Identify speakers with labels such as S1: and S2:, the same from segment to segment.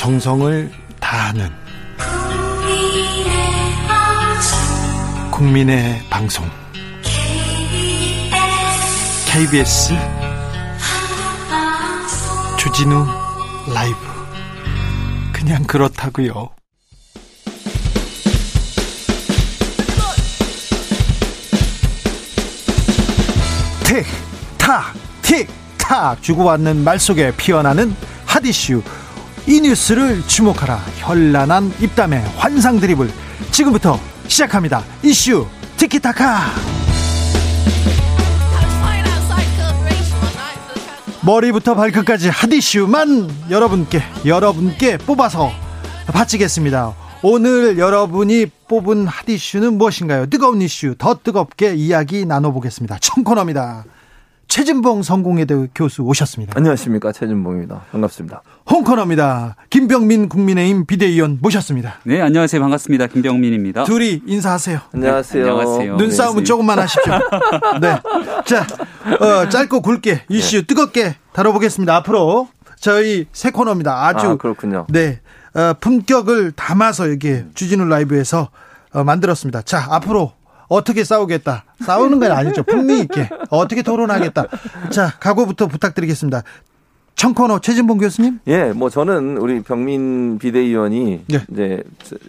S1: 정성을 다하는 국민의 방송. KBS 주진우 라이브. 그냥 그렇다고요. 틱, 탁, 틱, 탁 주고받는 말 속에 피어나는 핫이슈 이 뉴스를 주목하라. 현란한 입담의 환상 드리블 지금부터 시작합니다. 이슈 티키타카. 머리부터 발끝까지 핫이슈만 여러분께 여러분께 뽑아서 바치겠습니다. 오늘 여러분이 뽑은 핫이슈는 무엇인가요? 뜨거운 이슈 더 뜨겁게 이야기 나눠보겠습니다. 청코너입니다 최진봉 성공회대 교수 오셨습니다.
S2: 안녕하십니까 최진봉입니다. 반갑습니다.
S1: 홍코너입니다. 김병민 국민의힘 비대위원 모셨습니다.
S3: 네 안녕하세요 반갑습니다. 김병민입니다.
S1: 둘이 인사하세요.
S2: 안녕하세요.
S3: 네, 안녕하세요.
S1: 눈싸움은 네, 조금만 하십시오. 네, 자 어, 짧고 굵게 이슈 네. 뜨겁게 다뤄보겠습니다. 앞으로 저희 새 코너입니다. 아주
S2: 아, 그렇군요.
S1: 네 어, 품격을 담아서 여기 주진우 라이브에서 어, 만들었습니다. 자 앞으로 어떻게 싸우겠다. 싸우는 건 아니죠. 풍미 있게. 어떻게 토론하겠다. 자, 각오부터 부탁드리겠습니다. 청코너 최진봉 교수님?
S2: 예, 뭐 저는 우리 병민 비대위원이 예. 이제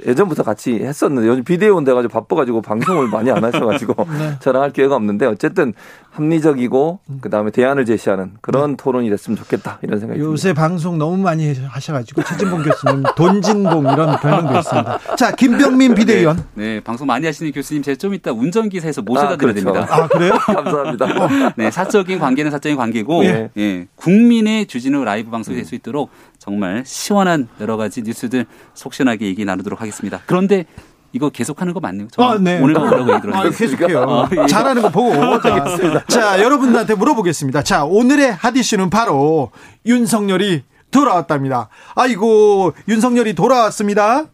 S2: 예전부터 같이 했었는데 요즘 비대위원 돼가지고 바빠가지고 방송을 많이 안 하셔가지고 네. 저랑 할 기회가 없는데 어쨌든 합리적이고 그 다음에 대안을 제시하는 그런 네. 토론이 됐으면 좋겠다 이런 생각이
S1: 요새
S2: 듭니다.
S1: 방송 너무 많이 하셔가지고 최진봉 교수님 돈진봉 이런 별명도 있습니다. 자 김병민 비대위원.
S3: 네, 네 방송 많이 하시는 교수님 제가 좀 이따 운전기사에서 모셔다 아, 드려야 그렇죠. 됩니다.
S1: 아 그래요?
S2: 감사합니다. 어.
S3: 네, 사적인 관계는 사적인 관계고 예. 예 국민의 주진우 라이브 방송이 될 수 있도록 정말 시원한 여러 가지 뉴스들 속 시원하게 얘기 나누도록 하겠습니다. 그런데 이거 계속하는 거 맞네요.
S1: 아, 네.
S3: 오늘도 뭐라고 얘기 들었어요.
S1: 아, 계속해요. 아, 예. 잘하는 거 보고. 자, 자, 여러분들한테 물어보겠습니다. 자, 오늘의 핫이슈는 바로 윤석열이 돌아왔답니다. 아이고, 윤석열이 돌아왔습니다.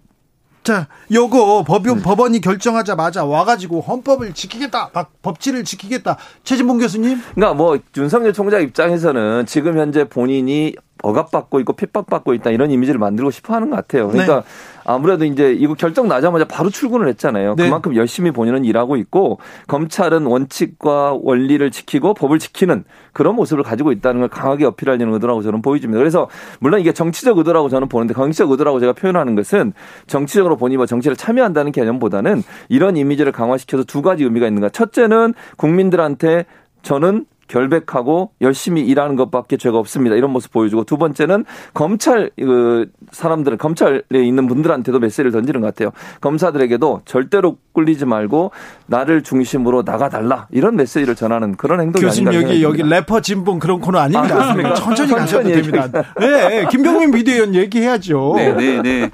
S1: 자, 요거 법원, 네. 법원이 결정하자마자 와가지고 헌법을 지키겠다, 법치를 지키겠다. 최진봉 교수님.
S2: 그러니까 뭐 윤석열 총장 입장에서는 지금 현재 본인이 억압받고 있고 핍박받고 있다 이런 이미지를 만들고 싶어 하는 것 같아요. 그러니까 네. 아무래도 이제 이거 결정 나자마자 바로 출근을 했잖아요. 네. 그만큼 열심히 본인은 일하고 있고 검찰은 원칙과 원리를 지키고 법을 지키는 그런 모습을 가지고 있다는 걸 강하게 어필하려는 의도라고 저는 보여집니다. 그래서 물론 이게 정치적 의도라고 저는 보는데 정치적 의도라고 제가 표현하는 것은 정치적으로 본인이 뭐 정치를 참여한다는 개념보다는 이런 이미지를 강화시켜서 두 가지 의미가 있는가. 첫째는 국민들한테 저는 결백하고 열심히 일하는 것밖에 죄가 없습니다. 이런 모습 보여주고 두 번째는 검찰 그 사람들 검찰에 있는 분들한테도 메시지를 던지는 것 같아요. 검사들에게도 절대로 꿀리지 말고 나를 중심으로 나가달라 이런 메시지를 전하는 그런 행동이
S1: 교수님
S2: 아닌가
S1: 여기 여기 래퍼 진봉 그런 코너 아닙니다. 아, 천천히 가셔도 됩니다. 네, 김병민 비대위원 얘기해야죠.
S3: 네, 네, 네.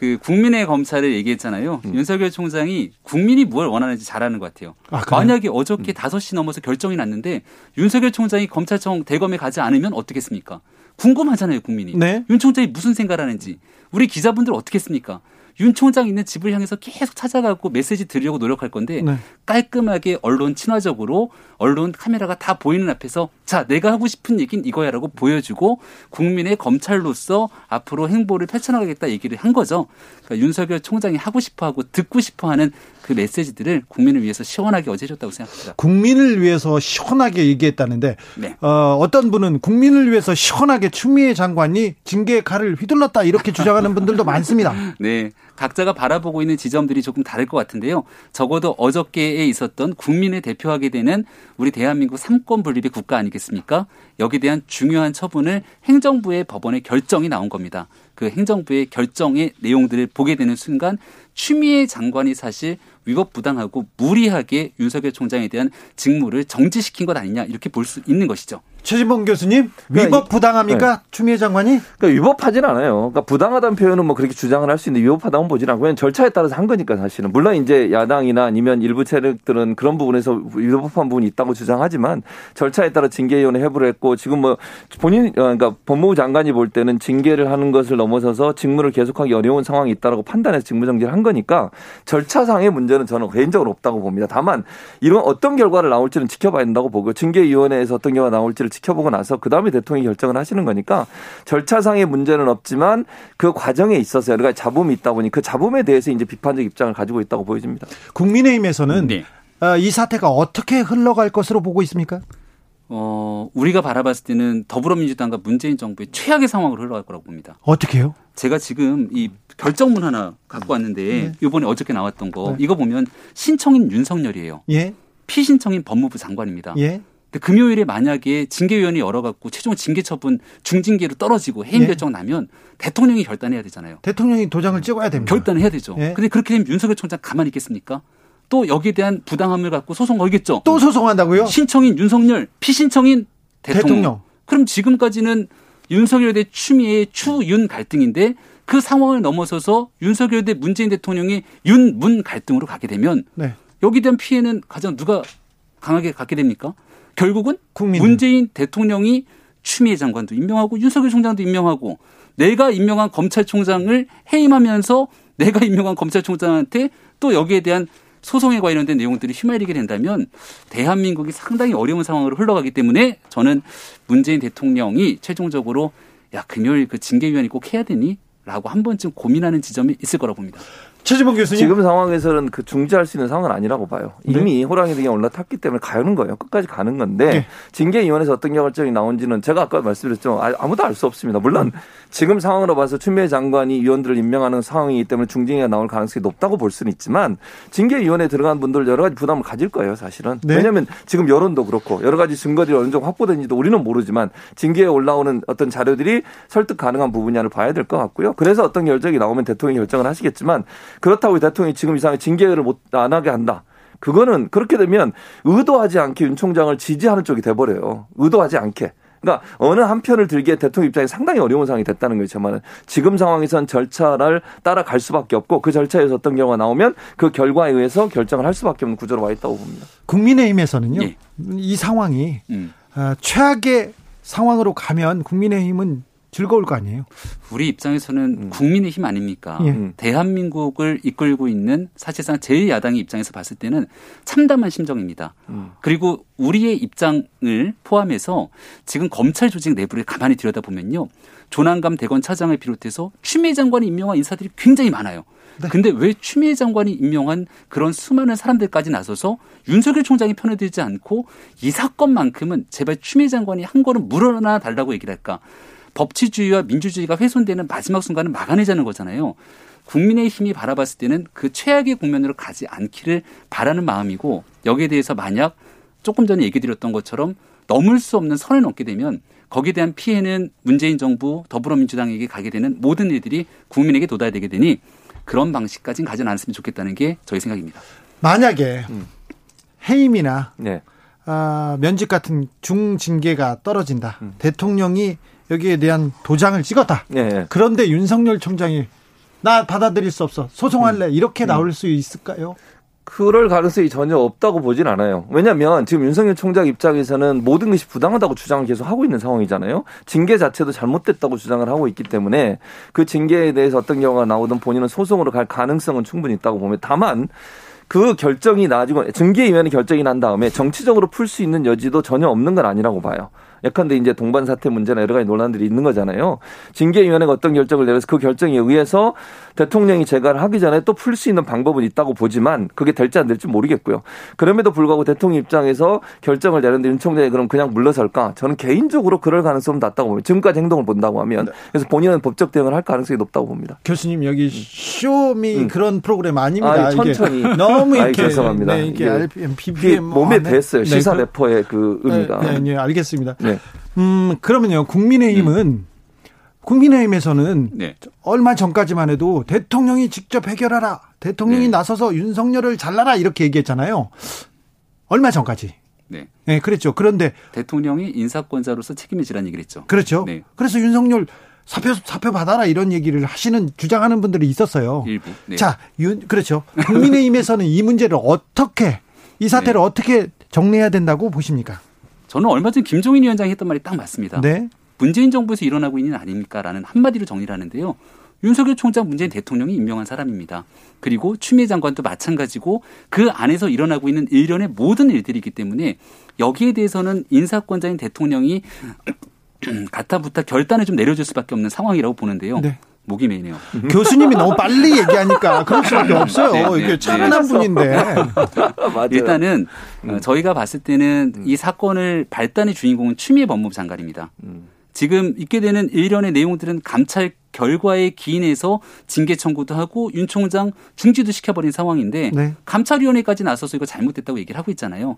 S3: 그 국민의 검찰을 얘기했잖아요. 음. 윤석열 총장이 국민이 무엇을 원하는지 잘 아는 것 같아요. 아, 만약에 어저께 음. 5시 넘어서 결정이 났는데 윤석열 총장이 검찰청 대검에 가지 않으면 어떻겠습니까? 궁금하잖아요, 국민이. 네? 윤 총장이 무슨 생각을 하는지. 우리 기자분들 어떻게 했습니까? 윤 총장 있는 집을 향해서 계속 찾아가고 메시지 드리려고 노력할 건데 네. 깔끔하게 언론 친화적으로 언론 카메라가 다 보이는 앞에서 자 내가 하고 싶은 얘기는 이거야라고 보여주고 국민의 검찰로서 앞으로 행보를 펼쳐나가겠다 얘기를 한 거죠. 그러니까 윤석열 총장이 하고 싶어하고 듣고 싶어하는 그 메시지들을 국민을 위해서 시원하게 어제 해줬다고 생각합니다.
S1: 국민을 위해서 시원하게 얘기했다는데 네. 어, 어떤 분은 국민을 위해서 시원하게 추미애 장관이 징계 칼을 휘둘렀다 이렇게 주장하는 분들도 많습니다.
S3: 네. 각자가 바라보고 있는 지점들이 조금 다를 것 같은데요. 적어도 어저께에 있었던 국민을 대표하게 되는 우리 대한민국 삼권 분립의 국가 아니겠습니까? 여기에 대한 중요한 처분을 행정부의 법원의 결정이 나온 겁니다. 그 행정부의 결정의 내용들을 보게 되는 순간 추미애 장관이 사실 위법 부당하고 무리하게 윤석열 총장에 대한 직무를 정지시킨 것 아니냐 이렇게 볼 수 있는 것이죠.
S1: 최진봉 교수님 그러니까 위법 부당합니까? 네. 추미애 장관이?
S2: 그러니까 위법하진 않아요. 그러니까 부당하다는 표현은 뭐 그렇게 주장을 할 수 있는데 위법하다고 보진 않고 그냥 절차에 따라서 한 거니까 사실은 물론 이제 야당이나 아니면 일부 세력들은 그런 부분에서 위법한 부분이 있다고 주장하지만 절차에 따라 징계위원회 해부를 했고 지금 뭐 본인 어, 그러니까 법무부 장관이 볼 때는 징계를 하는 것을 넘어서서 직무를 계속하기 어려운 상황이 있다라고 판단해서 직무정지를 한 거니까 절차상의 문제는 저는 개인적으로 없다고 봅니다. 다만 이런 어떤 결과를 나올지는 지켜봐야 된다고 보고 징계위원회에서 어떤 결과가 나올지를 지켜보고 나서 그 다음에 대통령이 결정을 하시는 거니까 절차상의 문제는 없지만 그 과정에 있어서 여러 가지 잡음이 있다 보니 그 잡음에 대해서 이제 비판적 입장을 가지고 있다고 보여집니다.
S1: 국민의힘에서는 네. 어, 이 사태가 어떻게 흘러갈 것으로 보고 있습니까?
S3: 어, 우리가 바라봤을 때는 더불어민주당과 문재인 정부의 최악의 상황으로 흘러갈 거라고 봅니다.
S1: 어떻게요?
S3: 제가 지금 이 결정문 하나 갖고 왔는데 네. 이번에 어저께 나왔던 거 네. 이거 보면 신청인 윤석열이에요. 예. 피신청인 법무부 장관입니다. 예. 근데 금요일에 만약에 징계위원회 열어갖고 최종 징계 처분 중징계로 떨어지고 해임 예. 결정 나면 대통령이 결단해야 되잖아요.
S1: 대통령이 도장을 찍어야 됩니다.
S3: 결단을 해야 되죠. 예. 근데 그렇게 되면 윤석열 총장 가만히 있겠습니까? 또 여기에 대한 부당함을 갖고 소송 걸겠죠.
S1: 또 소송한다고요?
S3: 신청인 윤석열, 피신청인 대통령. 대통령. 그럼 지금까지는 윤석열 대 추미애 추윤 갈등인데 그 상황을 넘어서서 윤석열 대 문재인 대통령이 윤 문 갈등으로 가게 되면 네. 여기에 대한 피해는 가장 누가 강하게 갖게 됩니까? 결국은 국민은. 문재인 대통령이 추미애 장관도 임명하고 윤석열 총장도 임명하고 내가 임명한 검찰총장을 해임하면서 내가 임명한 검찰총장한테 또 여기에 대한 소송에 관련된 내용들이 휘말리게 된다면 대한민국이 상당히 어려운 상황으로 흘러가기 때문에 저는 문재인 대통령이 최종적으로 야 금요일 그 징계위원회 꼭 해야 되니? 라고 한 번쯤 고민하는 지점이 있을 거라 고 봅니다.
S1: 최지봉 교수님.
S2: 지금 상황에서는 그 중지할 수 있는 상황은 아니라고 봐요. 네. 이미 네. 호랑이 등에 올라탔기 때문에 가는 거예요. 끝까지 가는 건데 네. 징계위원회에서 어떤 결정이 나온지는 제가 아까 말씀드렸죠. 아, 아무도 알 수 없습니다. 물론 지금 상황으로 봐서 추미애 장관이 위원들을 임명하는 상황이기 때문에 중징계가 나올 가능성이 높다고 볼 수는 있지만 징계위원회에 들어간 분들 여러 가지 부담을 가질 거예요. 사실은. 네. 왜냐하면 지금 여론도 그렇고 여러 가지 증거들이 어느 정도 확보된지도 우리는 모르지만 징계에 올라오는 어떤 자료들이 설득 가능한 부분이냐를 봐야 될 것 같고요. 그래서 어떤 결정이 나오면 대통령이 결정을 하시겠지만 그렇다고 대통령이 지금 이상하게 징계를 못 안 하게 한다. 그거는 그렇게 되면 의도하지 않게 윤 총장을 지지하는 쪽이 돼버려요. 의도하지 않게. 그러니까 어느 한 편을 들기에 대통령 입장이 상당히 어려운 상황이 됐다는 거죠. 저만은 지금 상황에선 절차를 따라갈 수밖에 없고 그 절차에서 어떤 경우가 나오면 그 결과에 의해서 결정을 할 수밖에 없는 구조로 와 있다고 봅니다.
S1: 국민의힘에서는요. 예. 이 상황이 음. 어, 최악의 상황으로 가면 국민의힘은 즐거울 거 아니에요.
S3: 우리 입장에서는 음. 국민의 힘 아닙니까? 예. 음. 대한민국을 이끌고 있는 사실상 제1야당의 입장에서 봤을 때는 참담한 심정입니다. 음. 그리고 우리의 입장을 포함해서 지금 검찰 조직 내부를 가만히 들여다보면요. 조난감 대검 차장을 비롯해서 추미애 장관이 임명한 인사들이 굉장히 많아요. 네. 근데 왜 추미애 장관이 임명한 그런 수많은 사람들까지 나서서 윤석열 총장이 편에 들지 않고 이 사건만큼은 제발 추미애 장관이 한 걸음 물러나 달라고 얘기를 할까? 법치주의와 민주주의가 훼손되는 마지막 순간을 막아내자는 거잖아요. 국민의 힘이 바라봤을 때는 그 최악의 국면으로 가지 않기를 바라는 마음이고 여기에 대해서 만약 조금 전에 얘기 드렸던 것처럼 넘을 수 없는 선을 넘게 되면 거기에 대한 피해는 문재인 정부 더불어민주당에게 가게 되는 모든 일들이 국민에게 돋아야 되게 되니 그런 방식까지는 가지 않았으면 좋겠다는 게 저희 생각입니다.
S1: 만약에 음. 해임이나 네. 아, 면직 같은 중징계가 떨어진다. 음. 대통령이 여기에 대한 도장을 찍었다. 네. 그런데 윤석열 총장이 나 받아들일 수 없어. 소송할래. 음. 이렇게 나올 음. 수 있을까요?
S2: 그럴 가능성이 전혀 없다고 보진 않아요. 왜냐하면 지금 윤석열 총장 입장에서는 모든 것이 부당하다고 주장을 계속 하고 있는 상황이잖아요. 징계 자체도 잘못됐다고 주장을 하고 있기 때문에 그 징계에 대해서 어떤 경우가 나오든 본인은 소송으로 갈 가능성은 충분히 있다고 보면 다만 그 결정이 나지고 징계위원회 결정이 난 다음에 정치적으로 풀 수 있는 여지도 전혀 없는 건 아니라고 봐요. 예컨대 이제 동반 사퇴 문제나 여러 가지 논란들이 있는 거잖아요. 징계위원회가 어떤 결정을 내려서 그 결정에 의해서 대통령이 재가를 하기 전에 또 풀 수 있는 방법은 있다고 보지만 그게 될지 안 될지 모르겠고요. 그럼에도 불구하고 대통령 입장에서 결정을 내는데 윤 총장이 그럼 그냥 물러설까? 저는 개인적으로 그럴 가능성은 낮다고 봅니다. 지금까지 행동을 본다고 하면 네. 그래서 본인은 법적 대응을 할 가능성이 높다고 봅니다.
S1: 교수님 여기 쇼미 음. 그런 프로그램 아닙니다.
S2: 아니, 천천히
S1: 너무 이렇게
S2: 죄송합니다.
S1: 네, 이렇게 RPM, BPM
S2: 몸에 뱄어요. 시사 네, 래퍼의 그 의미가.
S1: 네, 네, 네 알겠습니다. 네. 음, 그러면요. 국민의힘은 음. 국민의힘에서는 네. 얼마 전까지만 해도 대통령이 직접 해결하라. 대통령이 네. 나서서 윤석열을 잘라라 이렇게 얘기했잖아요. 얼마 전까지. 네. 네, 그랬죠. 그런데
S3: 대통령이 인사권자로서 책임을 지라는 얘기를 했죠.
S1: 그렇죠. 네. 그래서 윤석열 사표 사표 받아라 이런 얘기를 하시는 주장하는 분들이 있었어요.
S3: 일부. 네.
S1: 자, 윤 그렇죠. 국민의힘에서는 이 문제를 어떻게 이 사태를 네. 어떻게 정리해야 된다고 보십니까?
S3: 저는 얼마 전 김종인 위원장이 했던 말이 딱 맞습니다. 네. 문재인 정부에서 일어나고 있는 아닙니까라는 한마디로 정리를 하는데요. 윤석열 총장 문재인 대통령이 임명한 사람입니다. 그리고 추미애 장관도 마찬가지고 그 안에서 일어나고 있는 일련의 모든 일들이기 때문에 여기에 대해서는 인사권자인 대통령이 가타부타 결단을 좀 내려줄 수밖에 없는 상황이라고 보는데요. 네. 목이 메이네요.
S1: 교수님이 너무 빨리 얘기하니까 그럴 수밖에 없어요. 네, 네, 이게 차분한 네. 분인데.
S3: 일단은 음. 저희가 봤을 때는 음. 이 사건을 발단의 주인공은 추미애 법무부 장관입니다. 음. 지금 있게 되는 일련의 내용들은 감찰 결과에 기인해서 징계 청구도 하고 윤 총장 중지도 시켜버린 상황인데 네. 감찰위원회까지 나서서 이거 잘못됐다고 얘기를 하고 있잖아요.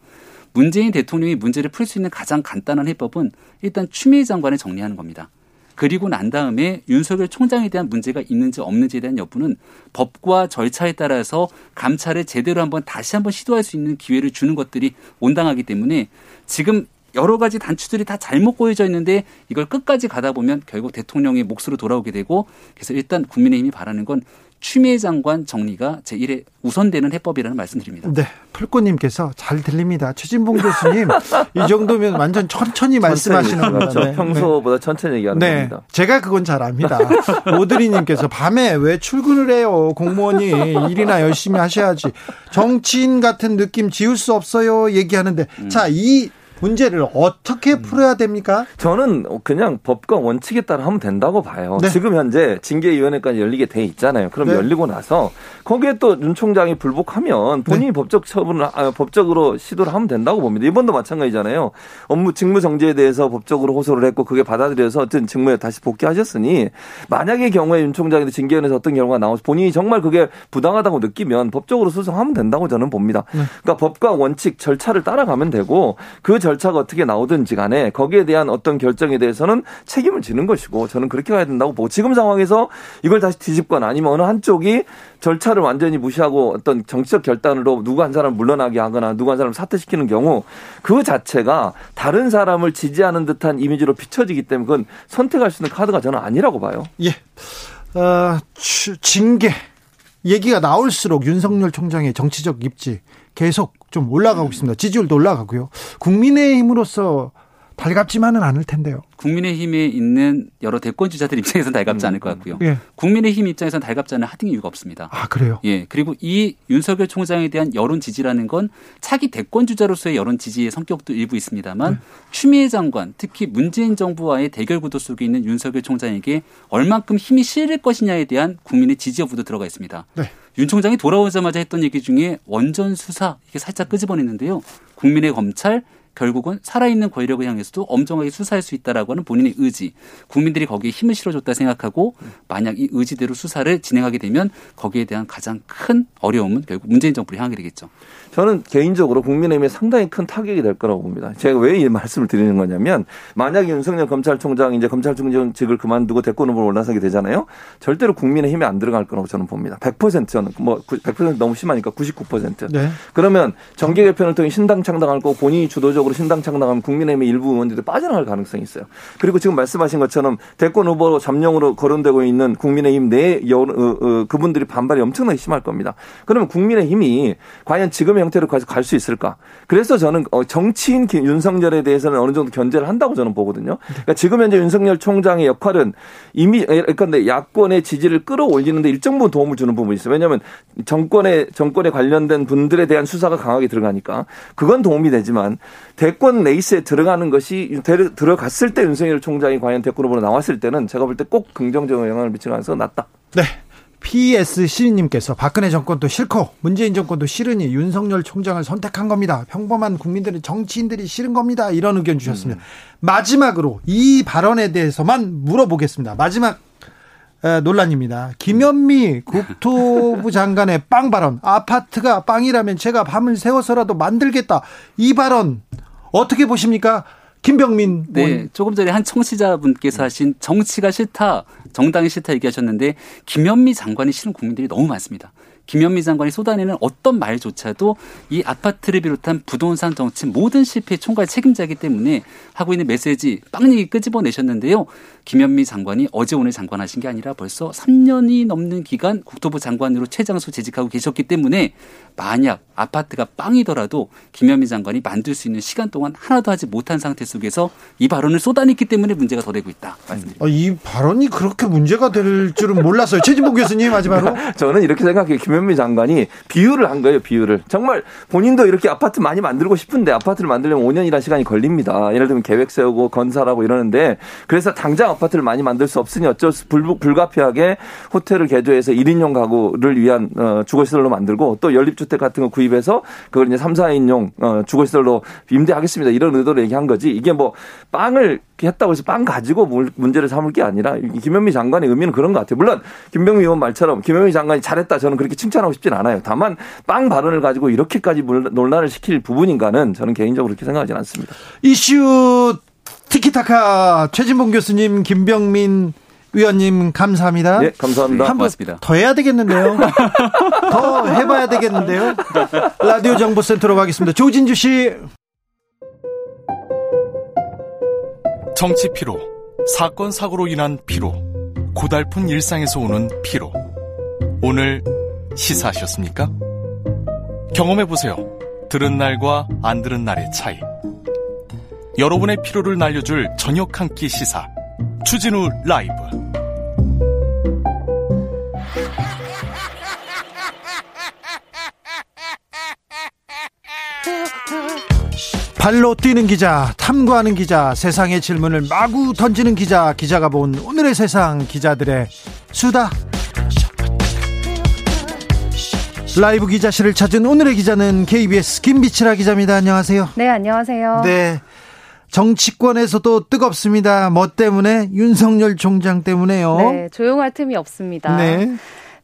S3: 문재인 대통령이 문제를 풀 수 있는 가장 간단한 해법은 일단 추미애 장관을 정리하는 겁니다. 그리고 난 다음에 윤석열 총장에 대한 문제가 있는지 없는지에 대한 여부는 법과 절차에 따라서 감찰을 제대로 한번 다시 한번 시도할 수 있는 기회를 주는 것들이 온당하기 때문에 지금 여러 가지 단추들이 다 잘못 꼬여져 있는데 이걸 끝까지 가다 보면 결국 대통령의 몫으로 돌아오게 되고 그래서 일단 국민의힘이 바라는 건 추미애 장관 정리가 제1의 우선되는 해법이라는 말씀드립니다.
S1: 네. 풀꽃님께서 잘 들립니다. 최진봉 교수님, 이 정도면 완전 천천히 말씀하시는 겁니다.
S2: 그렇죠. 네. 평소보다 천천히 얘기하는 네. 겁니다.
S1: 제가 그건 잘 압니다. 오드리님께서 밤에 왜 출근을 해요? 공무원이 일이나 열심히 하셔야지. 정치인 같은 느낌 지울 수 없어요. 얘기하는데. 음. 자, 이 문제를 어떻게 음. 풀어야 됩니까?
S2: 저는 그냥 법과 원칙에 따라 하면 된다고 봐요. 네. 지금 현재 징계위원회까지 열리게 돼 있잖아요. 그럼 네. 열리고 나서 거기에 또 윤 총장이 불복하면 본인이 네. 법적 처분을 아, 법적으로 시도를 하면 된다고 봅니다. 이번도 마찬가지잖아요. 업무 직무 정지에 대해서 법적으로 호소를 했고 그게 받아들여서 어떤 직무에 다시 복귀하셨으니 만약의 경우에 윤 총장이 징계위원회에서 어떤 결과가 나와서 본인이 정말 그게 부당하다고 느끼면 법적으로 소송하면 된다고 저는 봅니다. 네. 그러니까 법과 원칙 절차를 따라가면 되고 그 절. 절차가 어떻게 나오든지 간에 거기에 대한 어떤 결정에 대해서는 책임을 지는 것이고 저는 그렇게 가야 된다고 보고 지금 상황에서 이걸 다시 뒤집거나 아니면 어느 한쪽이 절차를 완전히 무시하고 어떤 정치적 결단으로 누구 한 사람을 물러나게 하거나 누구 한 사람을 사퇴시키는 경우 그 자체가 다른 사람을 지지하는 듯한 이미지로 비춰지기 때문에 그건 선택할 수 있는 카드가 저는 아니라고 봐요.
S1: 예. 어, 징계 얘기가 나올수록 윤석열 총장의 정치적 입지 계속 좀 올라가고 있습니다. 지지율도 올라가고요. 국민의힘으로서 달갑지만은 않을 텐데요.
S3: 국민의힘에 있는 여러 대권 주자들 입장에서는 달갑지 않을 것 같고요. 예. 국민의힘 입장에서는 달갑지 않은 하등 이유가 없습니다.
S1: 아 그래요?
S3: 예. 그리고 이 윤석열 총장에 대한 여론 지지라는 건 차기 대권 주자로서의 여론 지지의 성격도 일부 있습니다만 네. 추미애 장관, 특히 문재인 정부와의 대결 구도 속에 있는 윤석열 총장에게 얼만큼 힘이 실릴 것이냐에 대한 국민의 지지 여부도 들어가 있습니다. 네. 윤 총장이 돌아오자마자 했던 얘기 중에 원전 수사 이게 살짝 끄집어냈는데요. 국민의 검찰 결국은 살아있는 권력을 향해서도 엄정하게 수사할 수 있다라고 하는 본인의 의지, 국민들이 거기에 힘을 실어줬다 생각하고 만약 이 의지대로 수사를 진행하게 되면 거기에 대한 가장 큰 어려움은 결국 문재인 정부를 향하게 되겠죠.
S2: 저는 개인적으로 국민의힘에 상당히 큰 타격이 될 거라고 봅니다. 제가 왜 이 말씀을 드리는 거냐면 만약에 윤석열 검찰총장이 이제 검찰총장직을 그만두고 대권 후보로 올라서게 되잖아요. 절대로 국민의힘에 안 들어갈 거라고 저는 봅니다. 100% 저는 뭐 100% 너무 심하니까 99%. 네. 그러면 정계 개편을 통해 신당 창당할 거고 본인이 주도적으로 신당 창당하면 국민의힘의 일부 의원들이 빠져나갈 가능성이 있어요. 그리고 지금 말씀하신 것처럼 대권 후보로 잠룡으로 거론되고 있는 국민의힘 내 여, 어, 어, 그분들이 반발이 엄청나게 심할 겁니다. 그러면 국민의힘이 과연 지금의 형태로 갈 수 있을까? 그래서 저는 어, 정치인 윤석열에 대해서는 어느 정도 견제를 한다고 저는 보거든요. 그러니까 지금 현재 윤석열 총장의 역할은 이미 그러니까 야권의 지지를 끌어올리는데 일정 부분 도움을 주는 부분이 있어요. 왜냐하면 정권에 정권에 관련된 분들에 대한 수사가 강하게 들어가니까 그건 도움이 되지만 대권 레이스에 들어가는 것이 들어갔을 때 윤석열 총장이 과연 대권 후보로 나왔을 때는 제가 볼 때 꼭 긍정적인 영향을 미치는 가능성이 낮다.
S1: 네. PSC님께서 박근혜 정권도 싫고 문재인 정권도 싫으니 윤석열 총장을 선택한 겁니다. 평범한 국민들은 정치인들이 싫은 겁니다. 이런 의견 주셨습니다. 음. 마지막으로 이 발언에 대해서만 물어보겠습니다. 마지막 논란입니다. 김현미 국토부 장관의 빵 발언. 아파트가 빵이라면 제가 밤을 새워서라도 만들겠다. 이 발언 어떻게 보십니까? 김병민.
S3: 네. 조금 전에 한 청취자분께서 하신 정치가 싫다, 정당이 싫다 얘기하셨는데 김현미 장관이 싫은 국민들이 너무 많습니다. 김현미 장관이 쏟아내는 어떤 말조차도 이 아파트를 비롯한 부동산 정치 모든 실패의 총괄 책임자이기 때문에 하고 있는 메시지 빵 얘기 끄집어내셨는데요. 김현미 장관이 어제 오늘 장관하신 게 아니라 벌써 3년이 넘는 기간 국토부 장관으로 최장수 재직하고 계셨기 때문에 만약 아파트가 빵이더라도 김현미 장관이 만들 수 있는 시간 동안 하나도 하지 못한 상태 속에서 이 발언을 쏟아냈기 때문에 문제가 더 되고 있다.
S1: 말씀드립니다. 어, 이 발언이 그렇게 문제가 될 줄은 몰랐어요. 최진복 교수님 마지막으로.
S2: 저는 이렇게 생각해요. 김현미 장관이 비유를 한 거예요. 비유를. 정말 본인도 이렇게 아파트 많이 만들고 싶은데 아파트를 만들려면 5년이라는 시간이 걸립니다. 예를 들면 계획 세우고 건설하고 이러는데 그래서 당장 아파트를 많이 만들 수 없으니 어쩔 수 불, 불가피하게 호텔을 개조해서 1인용 가구를 위한 어, 주거시설로 만들고 또 연립주택 같은 거 구입해서 그걸 이제 3, 4인용 어, 주거시설로 임대하겠습니다. 이런 의도로 얘기한 거지. 이게 뭐 빵을 했다고 해서 빵 가지고 문제를 삼을 게 아니라 김현미 장관의 의미는 그런 것 같아요. 물론 김병미 의원 말처럼 김현미 장관이 잘했다 저는 그렇게 칭찬하고 싶진 않아요. 다만 빵 발언을 가지고 이렇게까지 논란을 시킬 부분인가는 저는 개인적으로 그렇게 생각하지는 않습니다.
S1: 이슈 티키타카 최진봉 교수님, 김병민 위원님 감사합니다.
S2: 네, 감사합니다.
S1: 한번 더 해야 되겠는데요. 더 해봐야 되겠는데요. 라디오 정보센터로 가겠습니다. 조진주 씨.
S4: 정치 피로, 사건 사고로 인한 피로, 고달픈 일상에서 오는 피로. 오늘 시사하셨습니까? 경험해 보세요. 들은 날과 안 들은 날의 차이. 여러분의 피로를 날려줄 저녁 한 끼 시사. 추진우 라이브.
S1: 발로 뛰는 기자, 탐구하는 기자, 세상의 질문을 마구 던지는 기자, 기자가 본 오늘의 세상 기자들의 수다. 라이브 기자실을 찾은 오늘의 기자는 KBS 김비치라 기자입니다. 안녕하세요.
S5: 네, 안녕하세요.
S1: 네. 정치권에서도 뜨겁습니다. 뭐 때문에? 윤석열 총장 때문에요.
S5: 네, 조용할 틈이 없습니다. 네.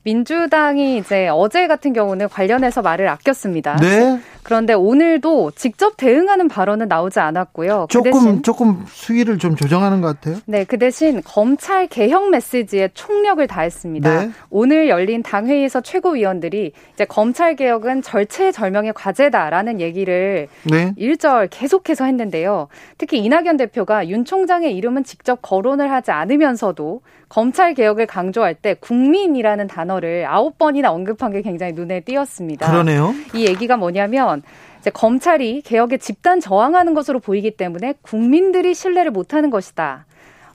S5: 민주당이 이제 어제 같은 경우는 관련해서 말을 아꼈습니다. 네. 그런데 오늘도 직접 대응하는 발언은 나오지 않았고요.
S1: 그 조금 그 대신, 조금 수위를 좀 조정하는 것 같아요.
S5: 네, 그 대신 검찰 개혁 메시지에 총력을 다했습니다. 네. 오늘 열린 당회의에서 최고위원들이 이제 검찰 개혁은 절체절명의 과제다라는 얘기를 네. 일절 계속해서 했는데요. 특히 이낙연 대표가 윤 총장의 이름은 직접 거론을 하지 않으면서도 검찰 개혁을 강조할 때 국민이라는 단어를 아홉 번이나 언급한 게 굉장히 눈에 띄었습니다.
S1: 그러네요.
S5: 이 얘기가 뭐냐면 이제 검찰이 개혁에 집단 저항하는 것으로 보이기 때문에 국민들이 신뢰를 못하는 것이다.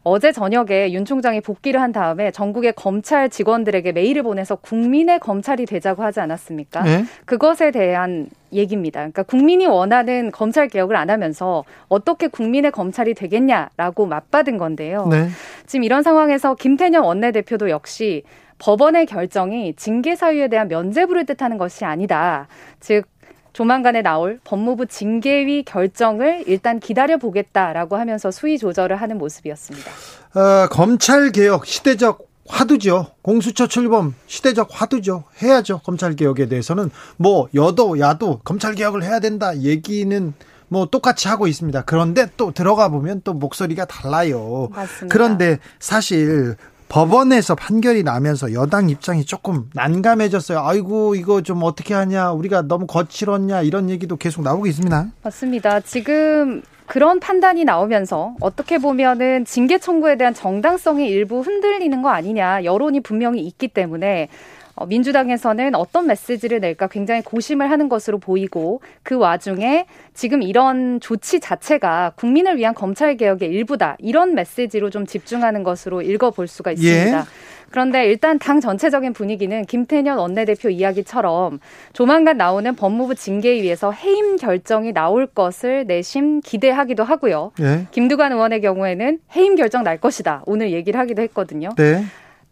S5: 어제 저녁에 윤 총장이 복귀를 한 다음에 전국의 검찰 직원들에게 메일을 보내서 국민의 검찰이 되자고 하지 않았습니까? 네? 그것에 대한 얘기입니다. 그러니까 국민이 원하는 검찰 개혁을 안 하면서 어떻게 국민의 검찰이 되겠냐라고 맞받은 건데요. 네. 지금 이런 상황에서 김태년 원내대표도 역시 법원의 결정이 징계 사유에 대한 면죄부를 뜻하는 것이 아니다. 즉 조만간에 나올 법무부 징계위 결정을 일단 기다려 보겠다라고 하면서 수위 조절을 하는 모습이었습니다.
S1: 어, 검찰 개혁 시대적 화두죠. 공수처 출범 시대적 화두죠. 해야죠. 검찰 개혁에 대해서는 뭐 여도 야도 검찰 개혁을 해야 된다 얘기는 뭐 똑같이 하고 있습니다. 그런데 또 들어가 보면 또 목소리가 달라요. 맞습니다. 그런데 사실 법원에서 판결이 나면서 여당 입장이 조금 난감해졌어요. 아이고 이거 좀 어떻게 하냐 우리가 너무 거칠었냐 이런 얘기도 계속 나오고 있습니다.
S5: 맞습니다. 지금 그런 판단이 나오면서 어떻게 보면은 징계 청구에 대한 정당성이 일부 흔들리는 거 아니냐 여론이 분명히 있기 때문에 어, 민주당에서는 어떤 메시지를 낼까 굉장히 고심을 하는 것으로 보이고 그 와중에 지금 이런 조치 자체가 국민을 위한 검찰 개혁의 일부다 이런 메시지로 좀 집중하는 것으로 읽어볼 수가 있습니다. 예. 그런데 일단 당 전체적인 분위기는 김태년 원내대표 이야기처럼 조만간 나오는 법무부 징계위에서 해임 결정이 나올 것을 내심 기대하기도 하고요. 예. 김두관 의원의 경우에는 해임 결정 날 것이다. 오늘 얘기를 하기도 했거든요. 네.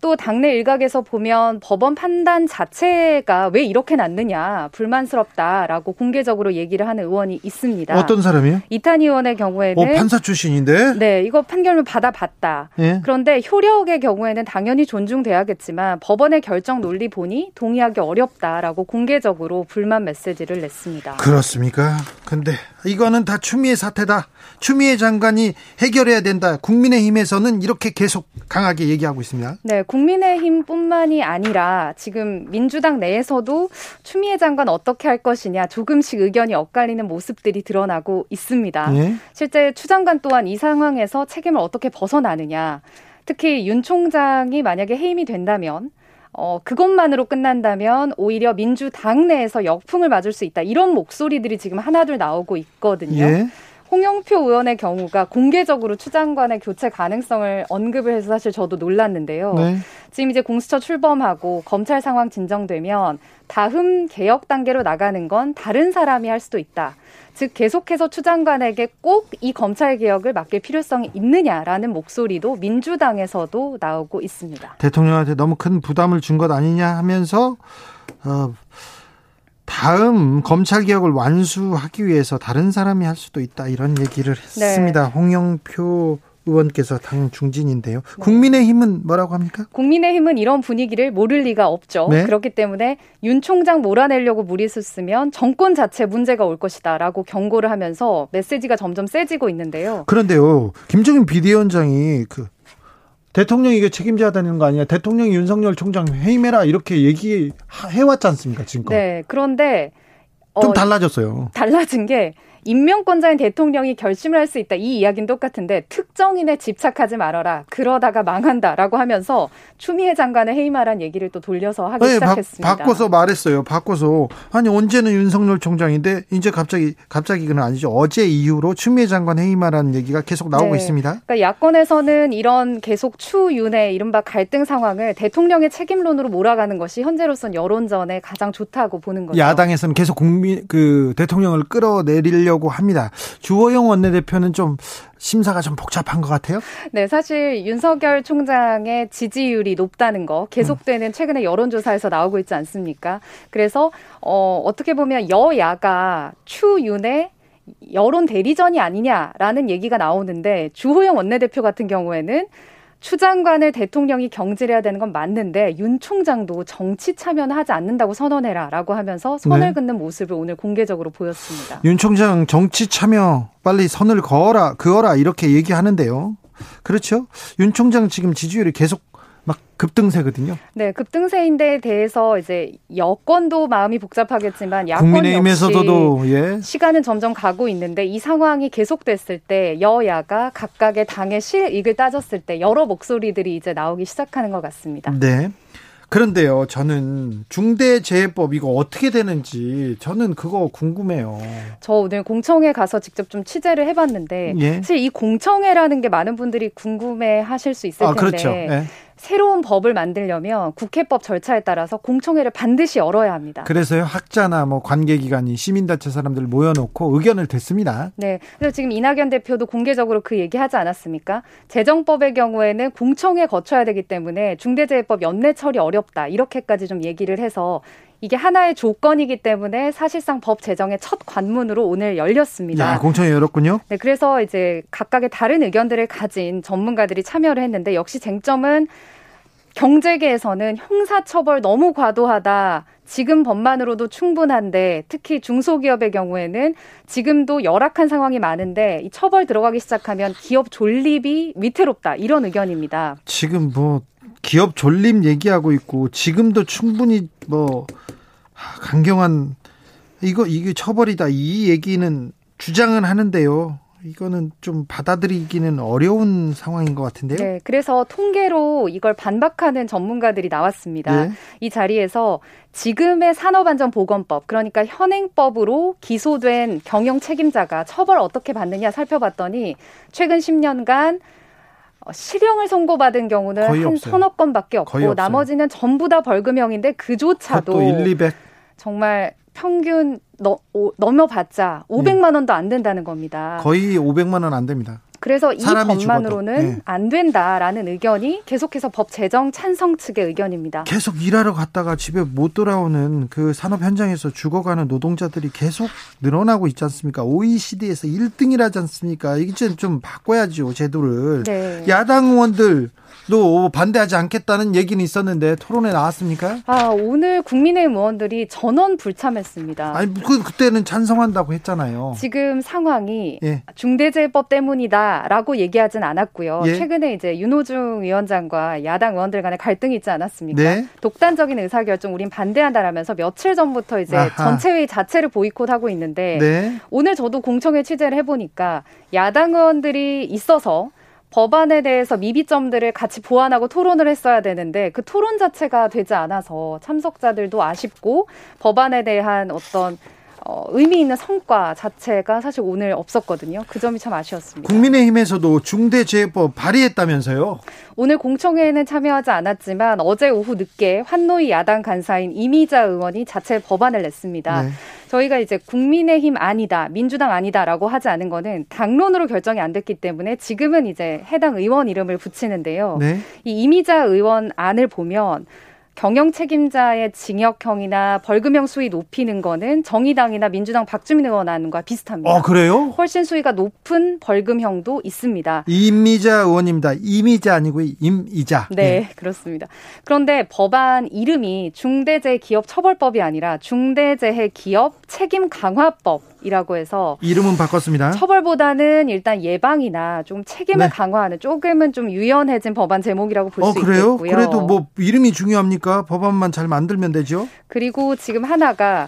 S5: 또 당내 일각에서 보면 법원 판단 자체가 왜 이렇게 났느냐 불만스럽다라고 공개적으로 얘기를 하는 의원이 있습니다.
S1: 어떤 사람이요?
S5: 이탄희 의원의 경우에는
S1: 어, 판사 출신인데.
S5: 네, 이거 판결을 받아봤다. 예? 그런데 효력의 경우에는 당연히 존중돼야겠지만 법원의 결정 논리 보니 동의하기 어렵다라고 공개적으로 불만 메시지를 냈습니다.
S1: 그렇습니까? 근데 이거는 다 추미애 사태다. 추미애 장관이 해결해야 된다. 국민의힘에서는 이렇게 계속 강하게 얘기하고 있습니다.
S5: 네, 국민의힘뿐만이 아니라 지금 민주당 내에서도 추미애 장관 어떻게 할 것이냐 조금씩 의견이 엇갈리는 모습들이 드러나고 있습니다. 예? 실제 추 장관 또한 이 상황에서 책임을 어떻게 벗어나느냐. 특히 윤 총장이 만약에 해임이 된다면 어, 그것만으로 끝난다면 오히려 민주당 내에서 역풍을 맞을 수 있다. 이런 목소리들이 지금 하나둘 나오고 있거든요. 예? 홍영표 의원의 경우가 공개적으로 추 장관의 교체 가능성을 언급을 해서 사실 저도 놀랐는데요. 네. 지금 이제 공수처 출범하고 검찰 상황 진정되면 다음 개혁 단계로 나가는 건 다른 사람이 할 수도 있다. 즉 계속해서 추 장관에게 꼭 이 검찰 개혁을 맡길 필요성이 있느냐라는 목소리도 민주당에서도 나오고 있습니다.
S1: 대통령한테 너무 큰 부담을 준 것 아니냐 하면서 어, 다음 검찰 개혁을 완수하기 위해서 다른 사람이 할 수도 있다 이런 얘기를 했습니다. 네. 홍영표 의원께서 당 중진인데요. 네. 국민의힘은 뭐라고 합니까?
S5: 국민의힘은 이런 분위기를 모를 리가 없죠. 네? 그렇기 때문에 윤 총장 몰아내려고 무리했으면 정권 자체 문제가 올 것이다라고 경고를 하면서 메시지가 점점 세지고 있는데요.
S1: 그런데요, 김정인 비대위원장이 그 대통령이 이게 책임져야 되는 거 아니야? 대통령이 윤석열 총장 해임해라 이렇게 얘기해왔지 않습니까 지금껏?
S5: 네, 그런데
S1: 좀 어, 달라졌어요.
S5: 달라진 게 임명권자인 대통령이 결심을 할 수 있다. 이 이야기는 똑같은데 특정인에 집착하지 말아라. 그러다가 망한다라고 하면서 추미애 장관의 해임하란 얘기를 또 돌려서 하기 네, 시작했습니다.
S1: 바, 꿔서 말했어요. 바꿔서 아니 언제는 윤석열 총장인데 이제 갑자기 갑자기 그는 아니죠. 어제 이후로 추미애 장관 해임하라는 얘기가 계속 나오고 네. 있습니다.
S5: 그러니까 야권에서는 이런 계속 추윤의 이른바 갈등 상황을 대통령의 책임론으로 몰아가는 것이 현재로선 여론전에 가장 좋다고 보는 거죠.
S1: 야당에서는 계속 국민 그 대통령을 끌어내리려 하려고 합니다. 주호영 원내대표는 좀 심사가 좀 복잡한 것 같아요.
S5: 네, 사실 윤석열 총장의 지지율이 높다는 거 계속되는 최근에 여론조사에서 나오고 있지 않습니까? 그래서 어, 어떻게 보면 여야가 추윤의 여론 대리전이 아니냐라는 얘기가 나오는데 주호영 원내대표 같은 경우에는 추 장관을 대통령이 경질해야 되는 건 맞는데 윤 총장도 정치 참여는 하지 않는다고 선언해라라고 하면서 선을 네. 긋는 모습을 오늘 공개적으로 보였습니다.
S1: 윤 총장 정치 참여 빨리 선을 그어라 그어라 이렇게 얘기하는데요. 그렇죠? 윤 총장 지금 지지율이 계속 막 급등세거든요.
S5: 네, 급등세인데 대해서 이제 여권도 마음이 복잡하겠지만 야권
S1: 국민의힘에서도 예.
S5: 시간은 점점 가고 있는데 이 상황이 계속됐을 때 여야가 각각의 당의 실익을 따졌을 때 여러 목소리들이 이제 나오기 시작하는 것 같습니다.
S1: 네. 그런데요, 저는 중대재해법 이거 어떻게 되는지 저는 그거 궁금해요.
S5: 저 오늘 공청회 가서 직접 좀 취재를 해봤는데 예? 사실 이 공청회라는 게 많은 분들이 궁금해하실 수 있을 아, 텐데 그렇죠. 예. 새로운 법을 만들려면 국회법 절차에 따라서 공청회를 반드시 열어야 합니다.
S1: 그래서요 학자나 뭐 관계기관이 시민단체 사람들 모여놓고 의견을 듣습니다.
S5: 네, 그래서 지금 이낙연 대표도 공개적으로 그 얘기하지 않았습니까? 재정법의 경우에는 공청회 거쳐야 되기 때문에 중대재해법 연내 처리 어렵다 이렇게까지 좀 얘기를 해서 이게 하나의 조건이기 때문에 사실상 법 제정의 첫 관문으로 오늘 열렸습니다.
S1: 야, 공청회 열었군요.
S5: 네, 그래서 이제 각각의 다른 의견들을 가진 전문가들이 참여를 했는데 역시 쟁점은 경제계에서는 형사처벌 너무 과도하다. 지금 법만으로도 충분한데 특히 중소기업의 경우에는 지금도 열악한 상황이 많은데 이 처벌 들어가기 시작하면 기업 존립이 위태롭다. 이런 의견입니다.
S1: 지금 뭐 기업 존립 얘기하고 있고 지금도 충분히 뭐 강경한 이거 이게 처벌이다. 이 얘기는 주장은 하는데요. 이거는 좀 받아들이기는 어려운 상황인 것 같은데요.
S5: 네, 그래서 통계로 이걸 반박하는 전문가들이 나왔습니다. 네. 이 자리에서 지금의 산업안전보건법, 그러니까 현행법으로 기소된 경영 책임자가 처벌 어떻게 받느냐 살펴봤더니 최근 10년간 실형을 선고받은 경우는 한 없어요. 서너 건밖에 없고 나머지는 전부 다 벌금형인데 그조차도 1, 200. 정말 평균 너, 오, 넘어봤자 500만 원도 안 된다는 겁니다.
S1: 거의 500만 원 안 됩니다.
S5: 그래서 이 법만으로는 네. 안 된다라는 의견이 계속해서 법 제정 찬성 측의 의견입니다.
S1: 계속 일하러 갔다가 집에 못 돌아오는 그 산업 현장에서 죽어가는 노동자들이 계속 늘어나고 있지 않습니까? OECD에서 1등이라지 않습니까? 이제 좀 바꿔야죠, 제도를. 네. 야당 의원들 또 반대하지 않겠다는 얘기는 있었는데 토론에 나왔습니까?
S5: 아 오늘 국민의힘 의원들이 전원 불참했습니다.
S1: 아니 그 그때는 찬성한다고 했잖아요.
S5: 지금 상황이 예. 중대재해법 때문이다. 아니다라고 얘기하진 않았고요. 예. 최근에 이제 윤호중 위원장과 야당 의원들 간에 갈등이 있지 않았습니까? 네. 독단적인 의사결정 우린 반대한다라면서 며칠 전부터 이제 아하. 전체 회의 자체를 보이콧하고 있는데 네. 오늘 저도 공청회 취재를 해보니까 야당 의원들이 있어서 법안에 대해서 미비점들을 같이 보완하고 토론을 했어야 되는데 그 토론 자체가 되지 않아서 참석자들도 아쉽고 법안에 대한 어떤 어, 의미 있는 성과 자체가 사실 오늘 없었거든요. 그 점이 참 아쉬웠습니다.
S1: 국민의힘에서도 중대재해법 발의했다면서요?
S5: 오늘 공청회에는 참여하지 않았지만 어제 오후 늦게 환노위 야당 간사인 이미자 의원이 자체 법안을 냈습니다. 네. 저희가 이제 국민의힘 아니다, 민주당 아니다라고 하지 않은 거는 당론으로 결정이 안 됐기 때문에 지금은 이제 해당 의원 이름을 붙이는데요. 네. 이 이미자 의원 안을 보면 경영 책임자의 징역형이나 벌금형 수위 높이는 거는 정의당이나 민주당 박주민 의원안과 비슷합니다.
S1: 어, 그래요?
S5: 훨씬 수위가 높은 벌금형도 있습니다.
S1: 임미자 의원입니다. 이미자 아니고 임이자.
S5: 네, 네, 그렇습니다. 그런데 법안 이름이 중대재해기업처벌법이 아니라 중대재해기업 책임 강화법 이라고 해서
S1: 이름은 바꿨습니다.
S5: 처벌보다는 일단 예방이나 좀 책임을 네. 강화하는 조금은 좀 유연해진 법안 제목이라고 볼수 어, 있겠고요.
S1: 그래도 뭐 이름이 중요합니까? 법안만 잘 만들면 되죠.
S5: 그리고 지금 하나가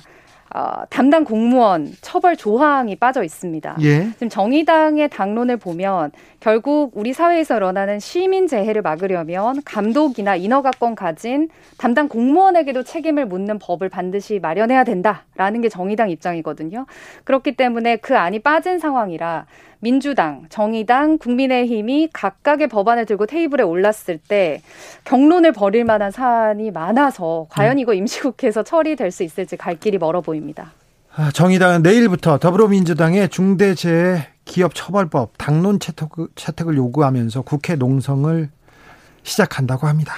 S5: 어, 담당 공무원 처벌 조항이 빠져 있습니다. 예. 지금 정의당의 당론을 보면 결국 우리 사회에서 일어나는 시민 재해를 막으려면 감독이나 인허가권 가진 담당 공무원에게도 책임을 묻는 법을 반드시 마련해야 된다라는 게 정의당 입장이거든요. 그렇기 때문에 그 안이 빠진 상황이라 민주당, 정의당, 국민의힘이 각각의 법안을 들고 테이블에 올랐을 때 경론을 벌일 만한 사안이 많아서 과연 네. 이거 임시국회에서 처리될 수 있을지 갈 길이 멀어 보입니다.
S1: 아, 정의당은 내일부터 더불어민주당의 중대재해 기업처벌법 당론 채택, 채택 을 요구하면서 국회 농성을 시작한다고 합니다.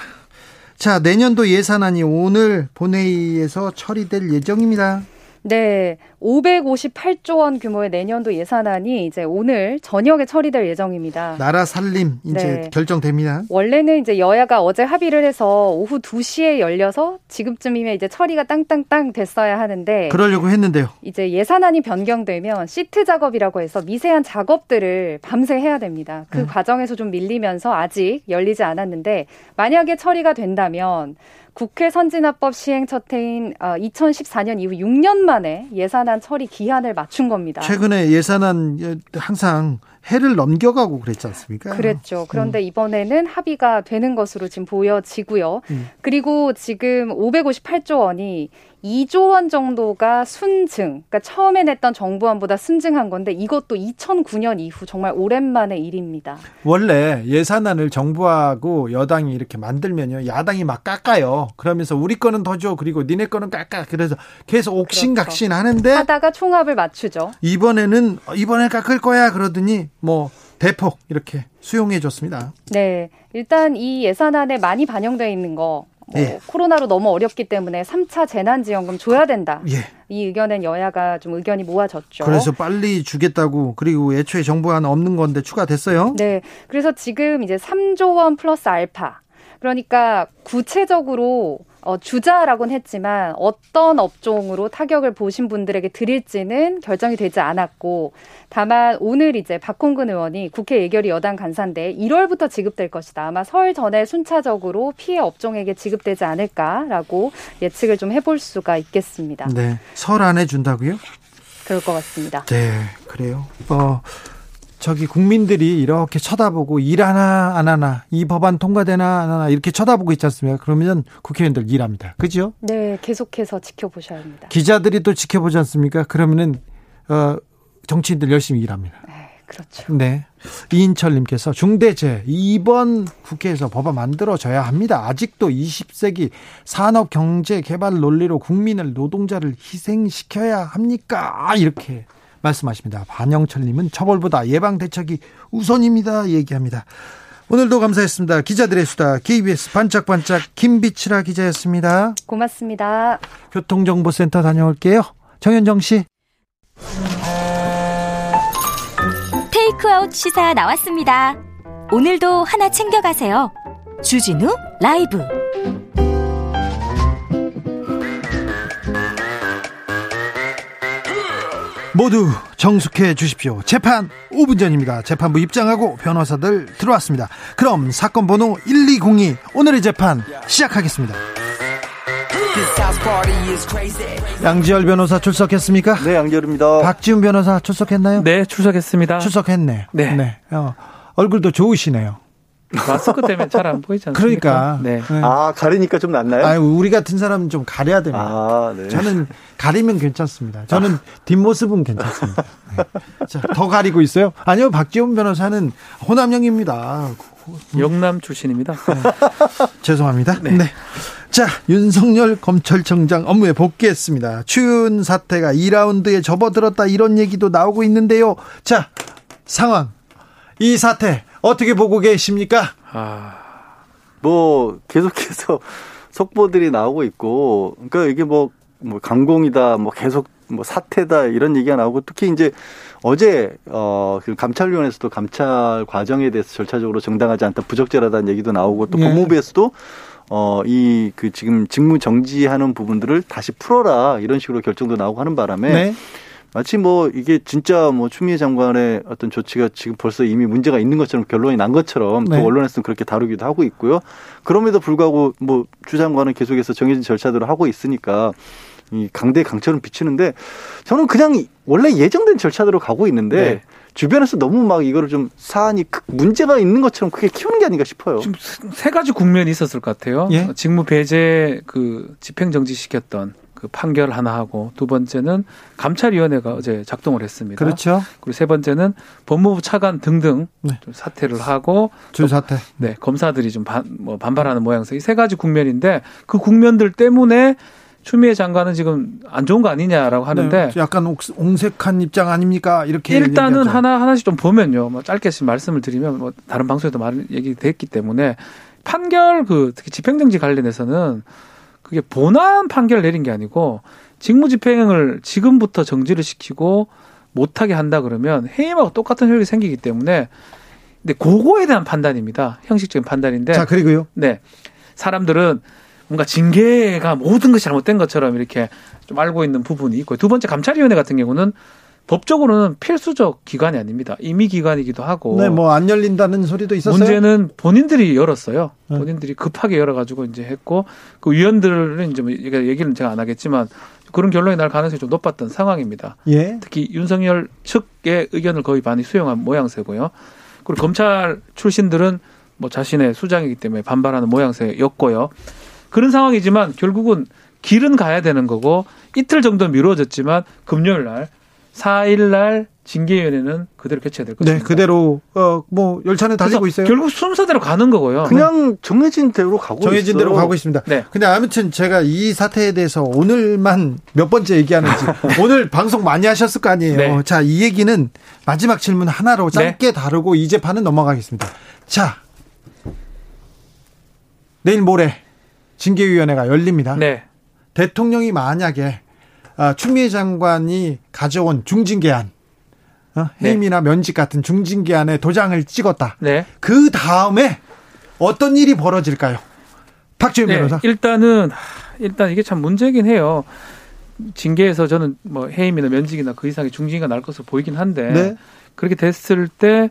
S1: 자, 내년도 예산안이 오늘 본회의에서 처리될 예정입니다.
S5: 네, 558조 원 규모의 내년도 예산안이 이제 오늘 저녁에 처리될 예정입니다.
S1: 나라 살림 이제 네. 결정됩니다.
S5: 원래는 이제 여야가 어제 합의를 해서 오후 2시에 열려서 지금쯤이면 이제 처리가 땅땅땅 됐어야 하는데
S1: 그러려고 했는데요.
S5: 이제 예산안이 변경되면 시트 작업이라고 해서 미세한 작업들을 밤새 해야 됩니다. 그 네. 과정에서 좀 밀리면서 아직 열리지 않았는데 만약에 처리가 된다면 국회 선진화법 시행 첫 해인 2014년 어, 이후 6년 만에 예산안 처리 기한을 맞춘 겁니다.
S1: 최근에 예산안 항상 해를 넘겨가고 그랬지 않습니까?
S5: 그랬죠. 그런데 음. 이번에는 합의가 되는 것으로 지금 보여지고요. 음. 그리고 지금 558조 원이 2조 원 정도가 순증, 그러니까 처음에 냈던 정부안보다 순증한 건데 이것도 2009년 이후 정말 오랜만의 일입니다.
S1: 원래 예산안을 정부하고 여당이 이렇게 만들면요, 야당이 막 깎아요. 그러면서 우리 거는 더 줘, 그리고 니네 거는 깎아. 그래서 계속 옥신각신 그렇죠. 하는데
S5: 하다가 총합을 맞추죠.
S1: 이번에는 이번에 깎을 거야 그러더니 뭐 대폭 이렇게 수용해 줬습니다.
S5: 네. 일단 이 예산안에 많이 반영되어 있는 거뭐 예. 코로나로 너무 어렵기 때문에 3차 재난지원금 줘야 된다. 예. 이 의견은 여야가 좀 의견이 모아졌죠.
S1: 그래서 빨리 주겠다고 그리고 애초에 정부안 없는 건데 추가됐어요.
S5: 네. 그래서 지금 이제 3조 원 플러스 알파. 그러니까 구체적으로 어, 주자라고는 했지만 어떤 업종으로 타격을 보신 분들에게 드릴지는 결정이 되지 않았고 다만 오늘 이제 박홍근 의원이 국회 예결위 여당 간사인데 1월부터 지급될 것이다. 아마 설 전에 순차적으로 피해 업종에게 지급되지 않을까라고 예측을 좀 해볼 수가 있겠습니다.
S1: 네. 설 안에 준다고요?
S5: 그럴 것 같습니다.
S1: 네, 그래요. 어, 저기 국민들이 이렇게 쳐다보고 일 하나 안 하나 이 법안 통과되나 안 하나 이렇게 쳐다보고 있지 않습니까? 그러면 국회의원들 일합니다. 그죠?
S5: 네, 계속해서 지켜보셔야 합니다.
S1: 기자들이 또 지켜보지 않습니까? 그러면은 어 정치인들 열심히 일합니다.
S5: 네, 그렇죠.
S1: 네. 이인철 님께서 중대재 이번 국회에서 법안 만들어져야 합니다. 아직도 20세기 산업 경제 개발 논리로 국민을 노동자를 희생시켜야 합니까? 이렇게 말씀하십니다. 반영철님은 처벌보다 예방 대책이 우선입니다. 얘기합니다. 오늘도 감사했습니다. 기자들의 수다 KBS 반짝반짝 김비치라 기자였습니다.
S5: 고맙습니다.
S1: 교통정보센터 다녀올게요. 정현정 씨.
S6: 테이크아웃 시사 나왔습니다. 오늘도 하나 챙겨가세요. 주진우 라이브.
S1: 모두 정숙해 주십시오. 재판 5분 전입니다. 재판부 입장하고 변호사들 들어왔습니다. 그럼 사건 번호 1202 오늘의 재판 시작하겠습니다. 양지열 변호사 출석했습니까?
S7: 네, 양지열입니다.
S1: 박지훈 변호사 출석했나요?
S8: 네, 출석했습니다.
S1: 출석했네.
S8: 네.
S1: 네. 어, 얼굴도 좋으시네요.
S8: 마스크 때문에 잘 안 보이지 않습니까?
S1: 그러니까.
S8: 네.
S7: 네. 아, 가리니까 좀 낫나요?
S1: 아 우리 같은 사람은 좀 가려야 됩니다.
S7: 아, 네.
S1: 저는 가리면 괜찮습니다. 저는 아. 뒷모습은 괜찮습니다. 네. 자, 더 가리고 있어요? 아니요, 박지원 변호사는 호남형입니다.
S8: 영남 출신입니다. 네.
S1: 죄송합니다. 네. 네. 자, 윤석열 검찰청장 업무에 복귀했습니다. 추운 사태가 2라운드에 접어들었다 이런 얘기도 나오고 있는데요. 자, 상황. 이 사태 어떻게 보고 계십니까? 아,
S7: 뭐 계속해서 속보들이 나오고 있고, 그러니까 이게 뭐, 뭐 강공이다, 뭐 계속 뭐 사태다 이런 얘기가 나오고 특히 이제 어제 어그 감찰위원회에서도 감찰 과정에 대해서 절차적으로 정당하지 않다 부적절하다는 얘기도 나오고 또 예. 법무부에서도 어 이 그 지금 직무 정지하는 부분들을 다시 풀어라 이런 식으로 결정도 나오고 하는 바람에 네. 마치 뭐 이게 진짜 뭐 추미애 장관의 어떤 조치가 지금 벌써 이미 문제가 있는 것처럼 결론이 난 것처럼 네. 또 언론에서는 그렇게 다루기도 하고 있고요. 그럼에도 불구하고 뭐 추 장관은 계속해서 정해진 절차대로 하고 있으니까 이 강대 강처럼 비치는데 저는 그냥 원래 예정된 절차대로 가고 있는데 네. 주변에서 너무 막 이거를 좀 사안이 문제가 있는 것처럼 크게 키우는 게 아닌가 싶어요.
S8: 지금 세 가지 국면이 있었을 것 같아요. 예? 직무 배제 그 집행 정지 시켰던 그 판결 하나 하고 두 번째는 감찰위원회가 어제 작동을 했습니다.
S1: 그렇죠.
S8: 그리고 세 번째는 법무부 차관 등등 네. 좀 사퇴를 하고
S1: 줄 사퇴.
S8: 네 검사들이 좀 반, 뭐 반발하는 모양새 이 세 가지 국면인데 그 국면들 때문에 추미애 장관은 지금 안 좋은 거 아니냐라고 네, 하는데
S1: 네, 약간 옹색한 입장 아닙니까? 이렇게
S8: 일단은 얘기하죠. 하나 하나씩 좀 보면요. 뭐 짧게 말씀을 드리면 뭐 다른 방송에도 말 얘기 됐기 때문에 판결 그 특히 집행정지 관련해서는 그게 본안 판결을 내린 게 아니고 직무집행을 지금부터 정지를 시키고 못하게 한다 그러면 해임하고 똑같은 효력이 생기기 때문에 근데 그거에 대한 판단입니다. 형식적인 판단인데.
S1: 자 그리고요.
S8: 네. 사람들은 뭔가 징계가 모든 것이 잘못된 것처럼 이렇게 좀 알고 있는 부분이 있고 두 번째 감찰위원회 같은 경우는 법적으로는 필수적 기관이 아닙니다. 임의 기관이기도 하고.
S1: 네, 뭐 안 열린다는 소리도 있었어요.
S8: 문제는 본인들이 열었어요. 네. 본인들이 급하게 열어가지고 이제 했고 그 위원들은 이제 뭐 얘기는 제가 안 하겠지만 그런 결론이 날 가능성이 좀 높았던 상황입니다.
S1: 예.
S8: 특히 윤석열 측의 의견을 거의 많이 수용한 모양새고요. 그리고 검찰 출신들은 뭐 자신의 수장이기 때문에 반발하는 모양새였고요. 그런 상황이지만 결국은 길은 가야 되는 거고 이틀 정도 미뤄졌지만 금요일 날 4일 날 징계위원회는 그대로 개최될 네, 것입니다.
S1: 네, 그대로 어 뭐 열차는 달리고 있어요.
S8: 결국 순서대로 가는 거고요.
S7: 그냥 네. 정해진 대로 가고
S1: 정해진
S7: 있어.
S1: 대로 가고 있습니다. 네. 근데 아무튼 제가 이 사태에 대해서 오늘만 몇 번째 얘기하는지 오늘 방송 많이 하셨을 거 아니에요. 네. 자, 이 얘기는 마지막 질문 하나로 네. 짧게 다루고 이 재판은 넘어가겠습니다. 자, 내일 모레 징계위원회가 열립니다.
S8: 네.
S1: 대통령이 만약에 아, 추미애 장관이 가져온 중징 계안 어? 네. 해임이나 면직 같은 중징 계안에 도장을 찍었다.
S8: 네.
S1: 그 다음에 어떤 일이 벌어질까요? 박지훈 네, 변호사.
S8: 일단은 일단 이게 참 문제긴 해요. 징계에서 저는 뭐 해임이나 면직이나 그 이상의 중징계가 날 것으로 보이긴 한데 네. 그렇게 됐을 때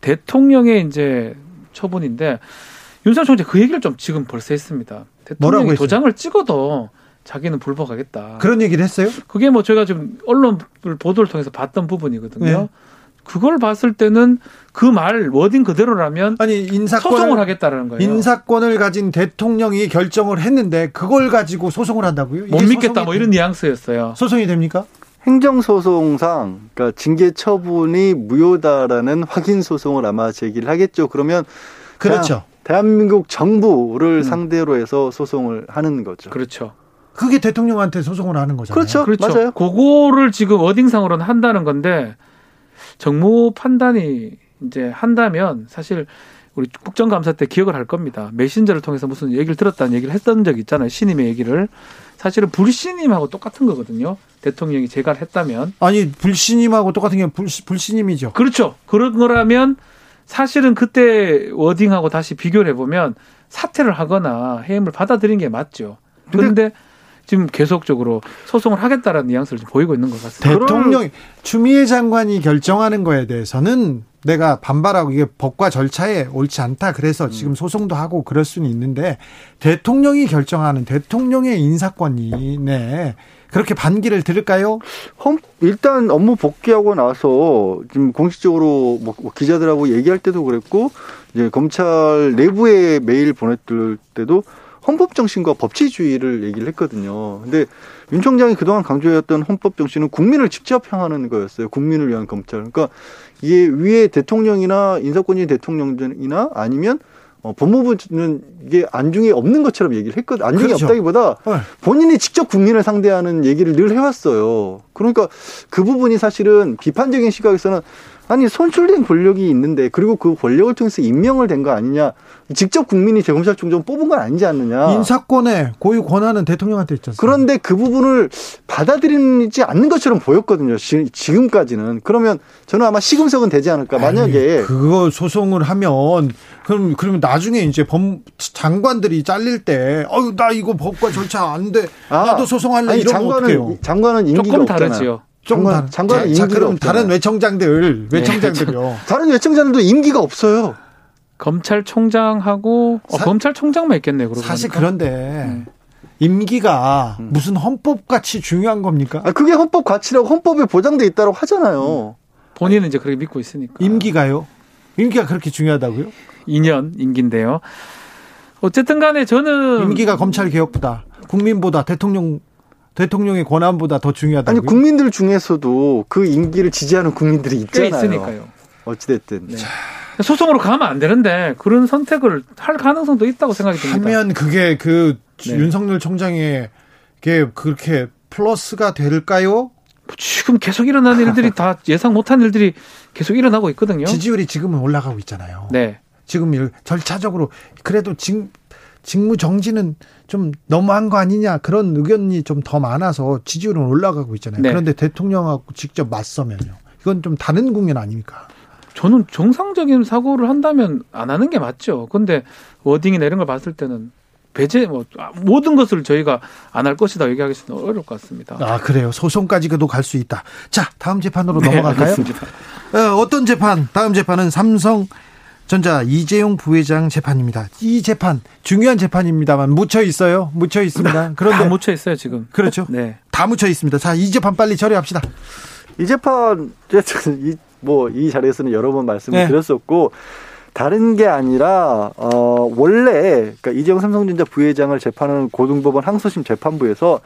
S8: 대통령의 이제 처분인데 윤석열 총재 그 얘기를 좀 지금 벌써 했습니다. 대통령이 도장을 찍어도 자기는 불복하겠다.
S1: 그런 얘기를 했어요?
S8: 그게 뭐 제가 지금 언론 보도를 통해서 봤던 부분이거든요. 네. 그걸 봤을 때는 그 말 워딩 그대로라면
S1: 아니 인사권을
S8: 소송을 하겠다라는 거예요.
S1: 인사권을 가진 대통령이 결정을 했는데 그걸 가지고 소송을 한다고요?
S8: 못 믿겠다 뭐 이런 뉘앙스였어요.
S1: 소송이 됩니까?
S7: 행정소송상 그러니까 징계 처분이 무효다라는 확인 소송을 아마 제기를 하겠죠. 그러면
S1: 그렇죠.
S7: 대한민국 정부를 음. 상대로 해서 소송을 하는 거죠.
S8: 그렇죠.
S1: 그게 대통령한테 소송을 하는 거잖아요.
S7: 그렇죠.
S8: 그렇죠.
S7: 맞아요.
S8: 그거를 지금 워딩상으로는 한다는 건데 정무 판단이 이제 한다면 사실 우리 국정감사 때 기억을 할 겁니다. 메신저를 통해서 무슨 얘기를 들었다는 얘기를 했던 적이 있잖아요. 신임의 얘기를. 사실은 불신임하고 똑같은 거거든요. 대통령이 제가를 했다면.
S1: 아니, 불신임하고 똑같은 게 불, 불신임이죠.
S8: 그렇죠. 그런 거라면 사실은 그때 워딩하고 다시 비교를 해보면 사퇴를 하거나 해임을 받아들인 게 맞죠. 그런데 지금 계속적으로 소송을 하겠다라는 뉘앙스를 보이고 있는 것 같습니다.
S1: 대통령 추미애 장관이 결정하는 거에 대해서는 내가 반발하고 이게 법과 절차에 옳지 않다. 그래서 지금 소송도 하고 그럴 수는 있는데 대통령이 결정하는 대통령의 인사권이 네. 그렇게 반기를 들을까요?
S7: 일단 업무 복귀하고 나서 지금 공식적으로 뭐 기자들하고 얘기할 때도 그랬고 이제 검찰 내부에 메일 보냈을 때도 헌법 정신과 법치주의를 얘기를 했거든요. 근데 윤 총장이 그동안 강조해왔던 헌법 정신은 국민을 직접 향하는 거였어요. 국민을 위한 검찰. 그러니까 이게 위에 대통령이나 인사권이 대통령이나 아니면 어, 법무부는 이게 안중에 없는 것처럼 얘기를 했거든. 안중에 그렇죠. 없다기보다 네. 본인이 직접 국민을 상대하는 얘기를 늘 해왔어요. 그러니까 그 부분이 사실은 비판적인 시각에서는 아니 선출된 권력이 있는데 그리고 그 권력을 통해서 임명을 된 거 아니냐. 직접 국민이 대검찰 총장 뽑은 건 아니지 않느냐.
S1: 인사권의 고유 권한은 대통령한테 있잖아요.
S7: 그런데 그 부분을 받아들이지 않는 것처럼 보였거든요. 지금까지는. 그러면 저는 아마 시금석은 되지 않을까. 만약에
S1: 아니, 그거 소송을 하면 그럼 그러면 나중에 이제 법 장관들이 잘릴 때 어유 나 이거 법과 절차 안돼. 아, 나도 소송할래. 아니, 이러면 장관은, 어떡해요?
S7: 장관은 임기가 조금 다르지요
S1: 장관, 장관 자, 그럼 다른 외청장들 외청장들요. 네.
S7: 다른 외청장들도 임기가 없어요.
S8: 검찰총장하고 어, 검찰총장만 있겠네요.
S1: 사실 그런데 네. 임기가 음. 무슨 헌법 가치 중요한 겁니까?
S7: 아, 그게 헌법 가치라고 헌법에 보장돼 있다고 하잖아요. 음.
S8: 본인은 이제 그렇게 믿고 있으니까.
S1: 임기가요? 임기가 그렇게 중요하다고요?
S8: 2년 임기인데요. 어쨌든 간에 저는
S1: 임기가 검찰 개혁보다 국민보다 대통령 대통령의 권한보다 더 중요하다.
S7: 아니 국민들 중에서도 그 임기를 지지하는 국민들이 있잖아요. 있으니까요. 어찌됐든. 네.
S8: 소송으로 가면 안 되는데 그런 선택을 할 가능성도 있다고 생각이 듭니다.
S1: 하면 그게 그 네. 윤석열 총장에게 그렇게 플러스가 될까요?
S8: 지금 계속 일어나는 일들이 다 예상 못한 일들이 계속 일어나고 있거든요.
S1: 지지율이 지금은 올라가고 있잖아요. 네. 지금 절차적으로 그래도 지금 직무 정지는 좀 너무한 거 아니냐 그런 의견이 좀 더 많아서 지지율은 올라가고 있잖아요. 네. 그런데 대통령하고 직접 맞서면요. 이건 좀 다른 국면 아닙니까?
S8: 저는 정상적인 사고를 한다면 안 하는 게 맞죠. 근데 워딩이나 이런 걸 봤을 때는 배제 뭐 모든 것을 저희가 안 할 것이다 얘기하기는 어려울 것 같습니다.
S1: 아 그래요. 소송까지도 갈 수 있다. 자 다음 재판으로 네, 넘어갈까요? 어, 어떤 재판? 다음 재판은 삼성 전자 이재용 부회장 재판입니다. 이 재판 중요한 재판입니다만 묻혀 있어요. 묻혀 있습니다.
S8: 그런데 다 묻혀 있어요 지금.
S1: 그렇죠. 네. 다 묻혀 있습니다. 자, 이 재판 빨리 처리합시다.
S7: 이 재판 뭐이 자리에서는 여러 번 말씀을 네. 드렸었고 다른 게 아니라 어 원래 그러니까 이재용 삼성전자 부회장을 재판하는 고등법원 항소심 재판부에서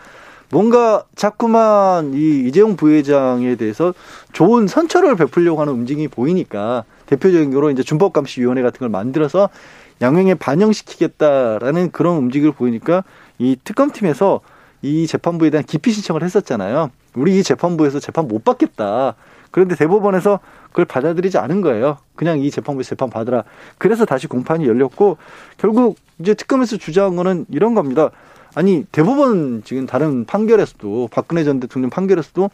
S7: 뭔가 자꾸만 이 이재용 부회장에 대해서 좋은 선처를 베풀려고 하는 움직임이 보이니까 대표적인 거로 이제 준법감시위원회 같은 걸 만들어서 양형에 반영시키겠다라는 그런 움직임을 보이니까 이 특검팀에서 이 재판부에 대한 기피 신청을 했었잖아요. 우리 이 재판부에서 재판 못 받겠다. 그런데 대법원에서 그걸 받아들이지 않은 거예요. 그냥 이 재판부에서 재판 받으라. 그래서 다시 공판이 열렸고 결국 이제 특검에서 주장한 거는 이런 겁니다. 아니 대법원 지금 다른 판결에서도 박근혜 전 대통령 판결에서도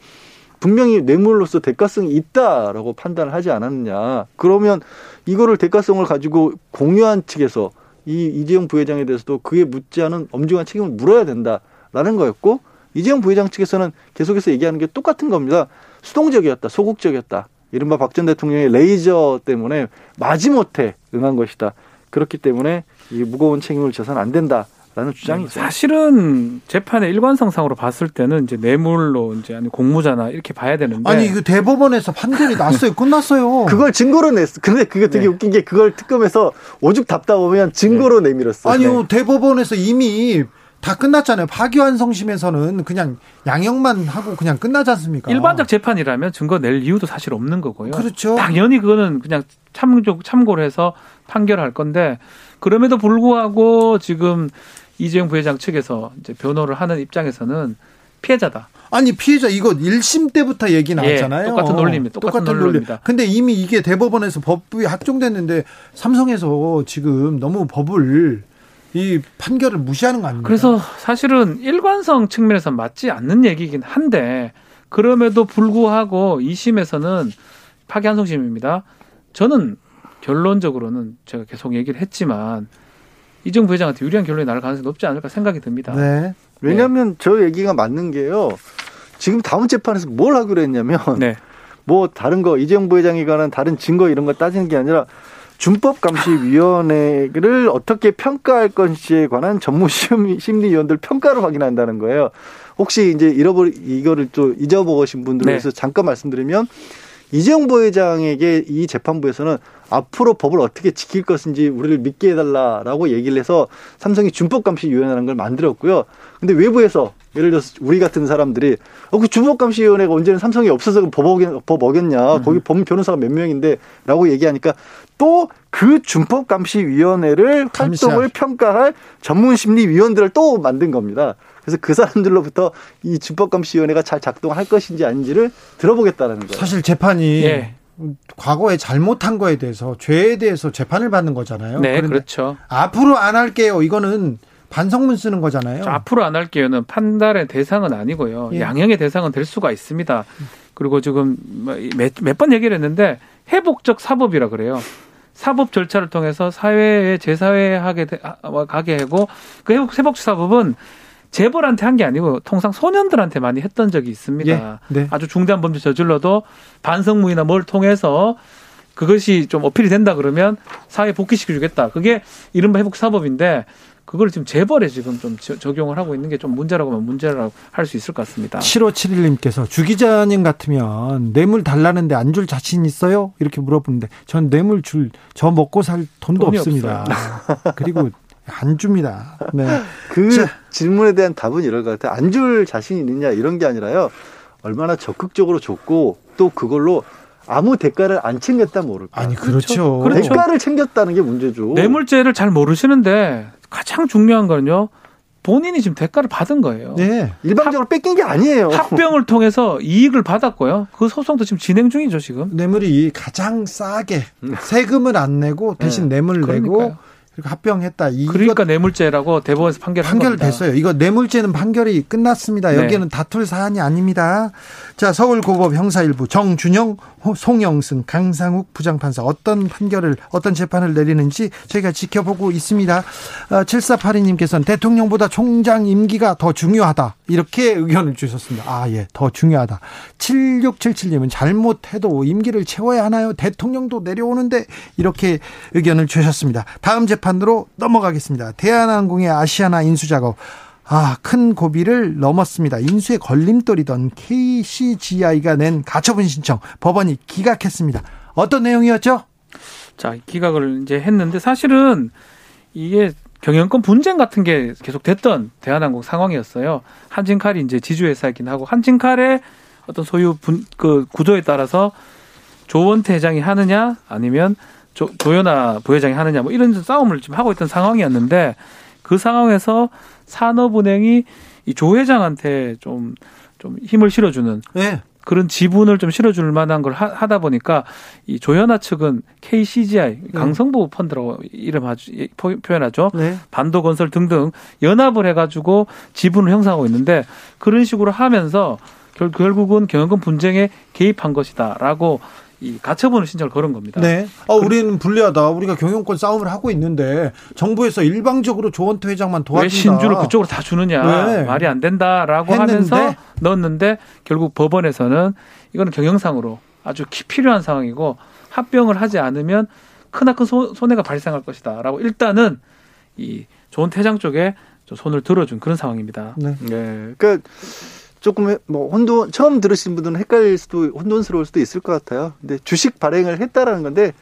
S7: 분명히 뇌물로서 대가성이 있다라고 판단을 하지 않았느냐. 그러면 이거를 대가성을 가지고 공유한 측에서 이 이재용 부회장에 대해서도 그에 묻지 않은 엄중한 책임을 물어야 된다라는 거였고 이재용 부회장 측에서는 계속해서 얘기하는 게 똑같은 겁니다. 수동적이었다, 소극적이었다. 이른바 박 전 대통령의 레이저 때문에 마지못해 응한 것이다. 그렇기 때문에 이 무거운 책임을 져서는 안 된다. 라는 주장이죠.
S8: 사실은 재판의 일관성상으로 봤을 때는 이제 뇌물로 이제 아니 공무자나 이렇게 봐야 되는데
S1: 아니 그 대법원에서 판결이 났어요. 끝났어요.
S7: 그걸 증거로 냈어. 근데 그게 되게 네. 웃긴 게 그걸 특검에서 오죽 답다 보면 증거로 네. 내밀었어요.
S1: 아니요. 네. 대법원에서 이미 다 끝났잖아요. 파기환송심에서는 그냥 양형만 하고 그냥 끝나지 않습니까?
S8: 일반적 재판이라면 증거 낼 이유도 사실 없는 거고요.
S1: 그렇죠.
S8: 당연히 그거는 그냥 참조 참고를 해서 판결할 건데 그럼에도 불구하고 지금 이재용 부회장 측에서 이제 변호를 하는 입장에서는 피해자다.
S1: 아니 피해자 이거 1심 때부터 얘기 예, 나왔잖아요.
S8: 예, 똑같은 논리입니다. 똑같은, 똑같은 논리입니다.
S1: 근데 이미 이게 대법원에서 법이 확정됐는데 삼성에서 지금 너무 법을 이 판결을 무시하는 거 아닙니까?
S8: 그래서 사실은 일관성 측면에서 맞지 않는 얘기긴 한데 그럼에도 불구하고 2심에서는 파기환송심입니다. 저는 결론적으로는 제가 계속 얘기를 했지만 이정 부회장한테 유리한 결론이 날 가능성이 높지 않을까 생각이 듭니다.
S7: 네. 왜냐하면 네. 저 얘기가 맞는 게요. 지금 다음 재판에서 뭘 하기로 했냐면 네. 뭐 다른 거 이재용 부회장이 관한 다른 증거 이런 거 따지는 게 아니라 준법감시위원회를 어떻게 평가할 것인지에 관한 전문 심리위원들 평가를 확인한다는 거예요. 혹시 이제 잃어버리 이거를 또 잊어먹으신 분들을 네. 위해서 잠깐 말씀드리면 이재용 부회장에게 이 재판부에서는 앞으로 법을 어떻게 지킬 것인지 우리를 믿게 해달라라고 얘기를 해서 삼성이 준법 감시 위원회라는 걸 만들었고요. 근데 외부에서 예를 들어서 우리 같은 사람들이 어, 그 준법감시위원회가 언제는 삼성이 없어서 법, 어겼, 법 어겼냐. 음. 거기 법 변호사가 몇 명인데 라고 얘기하니까 또 그 준법감시위원회를 활동을 평가할 전문심리위원들을 또 만든 겁니다. 그래서 그 사람들로부터 이 준법감시위원회가 잘 작동할 것인지 아닌지를 들어보겠다는 거예요.
S1: 사실 재판이 예. 과거에 잘못한 거에 대해서 죄에 대해서 재판을 받는 거잖아요.
S8: 네, 그렇죠.
S1: 앞으로 안 할게요. 이거는 반성문 쓰는 거잖아요.
S8: 앞으로 안 할게요는 판단의 대상은 아니고요. 예. 양형의 대상은 될 수가 있습니다. 그리고 지금 몇 번 얘기를 했는데 회복적 사법이라 그래요. 사법 절차를 통해서 사회에 재사회하게 가게 하고 그 회복 회복적 사법은 재벌한테 한 게 아니고 통상 소년들한테 많이 했던 적이 있습니다. 예, 네. 아주 중대한 범죄 저질러도 반성문이나 뭘 통해서 그것이 좀 어필이 된다 그러면 사회 복귀시켜 주겠다. 그게 이른바 회복 사법인데 그걸 지금 재벌에 지금 좀 적용을 하고 있는 게 좀 문제라고 하면 문제라고 할 수 있을 것 같습니다.
S1: 7571님께서 주 기자님 같으면 뇌물 달라는데 안 줄 자신 있어요? 이렇게 물어보는데 전 뇌물 줄 저 먹고 살 돈도 없습니다. 그리고 안 줍니다. 네.
S7: 그 자. 질문에 대한 답은 이럴 것 같아요. 안 줄 자신 있느냐 이런 게 아니라요. 얼마나 적극적으로 줬고 또 그걸로 아무 대가를 안 챙겼다 모를까.
S1: 아니 그렇죠.
S7: 그렇죠. 대가를 챙겼다는 게 문제죠.
S8: 뇌물죄를 잘 모르시는데 가장 중요한 거는요. 본인이 지금 대가를 받은 거예요.
S7: 네. 일방적으로 합, 뺏긴 게 아니에요.
S8: 합병을 통해서 이익을 받았고요. 그 소송도 지금 진행 중이죠, 지금.
S1: 뇌물이 가장 싸게 세금을 안 내고 대신 네. 뇌물 그러니까요. 내고 그리고 합병했다.
S8: 그러니까 뇌물죄라고 대법원에서 판결
S1: 판결됐어요. 이거 뇌물죄는 판결이 끝났습니다. 네. 여기는 다툴 사안이 아닙니다. 자, 서울고법 형사일부 정준영, 송영승, 강상욱 부장판사 어떤 판결을 어떤 재판을 내리는지 저희가 지켜보고 있습니다. 7482님께서는 어, 대통령보다 총장 임기가 더 중요하다. 이렇게 의견을 주셨습니다. 아, 예, 더 중요하다. 7677님은 잘못해도 임기를 채워야 하나요? 대통령도 내려오는데 이렇게 의견을 주셨습니다. 다음 재판 으로 넘어가겠습니다. 대한항공의 아시아나 인수 작업. 아, 큰 고비를 넘었습니다. 인수의 걸림돌이던 KCGI가 낸 가처분 신청 법원이 기각했습니다. 어떤 내용이었죠?
S8: 자, 기각을 이제 했는데 사실은 이게 경영권 분쟁 같은 게 계속 됐던 대한항공 상황이었어요. 한진칼이 이제 지주회사이긴 하고 한진칼의 어떤 소유 분, 그 구조에 따라서 조원태 회장이 하느냐 아니면 조, 조연아 부회장이 하느냐 뭐 이런 싸움을 지금 하고 있던 상황이었는데 그 상황에서 산업은행이 이 조 회장한테 좀, 좀 힘을 실어주는 네. 그런 지분을 좀 실어줄 만한 걸 하 다 보니까 이 조현아 측은 KCGI 네. 강성보 펀드라고 이름 아주 예, 표현하죠. 네. 반도건설 등등 연합을 해가지고 지분을 형성하고 있는데 그런 식으로 하면서 결국은 경영권 분쟁에 개입한 것이다라고 이 가처분을 신청을 걸은 겁니다.
S1: 네. 아, 우리는 불리하다. 우리가 경영권 싸움을 하고 있는데 정부에서 일방적으로 조원태 회장만 도와준다. 왜
S8: 신주를 그쪽으로 다 주느냐. 네. 말이 안 된다라고 했는데. 하면서 넣었는데 결국 법원에서는 이거는 경영상으로 아주 필요한 상황이고 합병을 하지 않으면 크나큰 손해가 발생할 것이다라고 일단은 이 조원태 회장 쪽에 손을 들어준 그런 상황입니다.
S7: 네. 네. 그러니까 조금 뭐 혼돈 처음 들으신 분들은 헷갈릴 수도 혼돈스러울 수도 있을 것 같아요. 근데 주식 발행을 했다라는 건데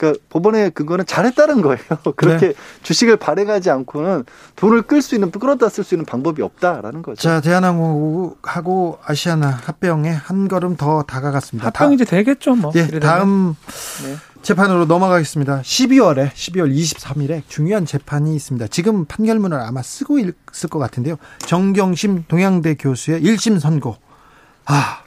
S7: 그러니까 법원의 그거는 잘했다는 거예요. 그렇게 네. 주식을 발행하지 않고는 돈을 끌 수 있는 끌어다 쓸 수 있는 방법이 없다라는 거죠.
S1: 자, 대한항공하고 아시아나 합병에 한 걸음 더 다가갔습니다.
S8: 합병 이제 되겠죠, 뭐.
S1: 네, 다음 네. 재판으로 넘어가겠습니다. 12월에 12월 23일에 중요한 재판이 있습니다. 지금 판결문을 아마 쓰고 있을 것 같은데요. 정경심 동양대 교수의 1심 선고. 아,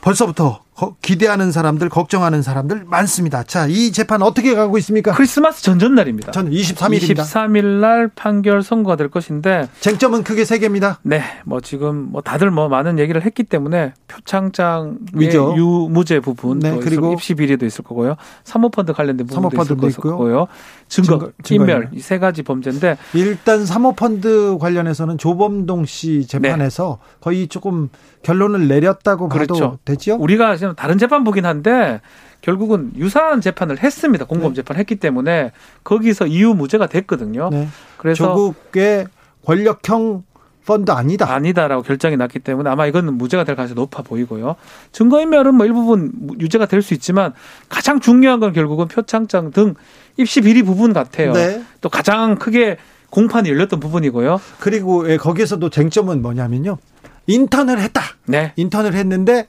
S1: 벌써부터 기대하는 사람들, 걱정하는 사람들 많습니다. 자, 이 재판 어떻게 가고 있습니까?
S8: 크리스마스 전전날입니다.
S1: 전 23일입니다.
S8: 23일 날 판결 선고가 될 것인데
S1: 쟁점은 크게 세 개입니다.
S8: 네, 뭐 지금 뭐 다들 뭐 많은 얘기를 했기 때문에 표창장 위조 유무죄 부분 네, 그리고 입시 비리도 있을 거고요. 사모펀드 관련된 부분도 있을 거고요. 증거, 증거, 증거 인멸 이 세 가지 범죄인데
S1: 일단 사모펀드 관련해서는 조범동 씨 재판에서 네. 거의 조금 결론을 내렸다고 그렇죠. 봐도 되죠.
S8: 우리가 지금 다른 재판 보긴 한데 결국은 유사한 재판을 했습니다. 공범 네. 재판 했기 때문에 거기서 이유 무죄가 됐거든요. 네.
S1: 그래서 조국의 권력형 펀드 아니다.
S8: 아니다라고 결정이 났기 때문에 아마 이거는 무죄가 될 가능성이 높아 보이고요. 증거인멸은 뭐 일부분 유죄가 될 수 있지만 가장 중요한 건 결국은 표창장 등 입시 비리 부분 같아요. 네. 또 가장 크게 공판이 열렸던 부분이고요.
S1: 그리고 예, 거기에서도 쟁점은 뭐냐면요. 인턴을 했다. 네. 인턴을 했는데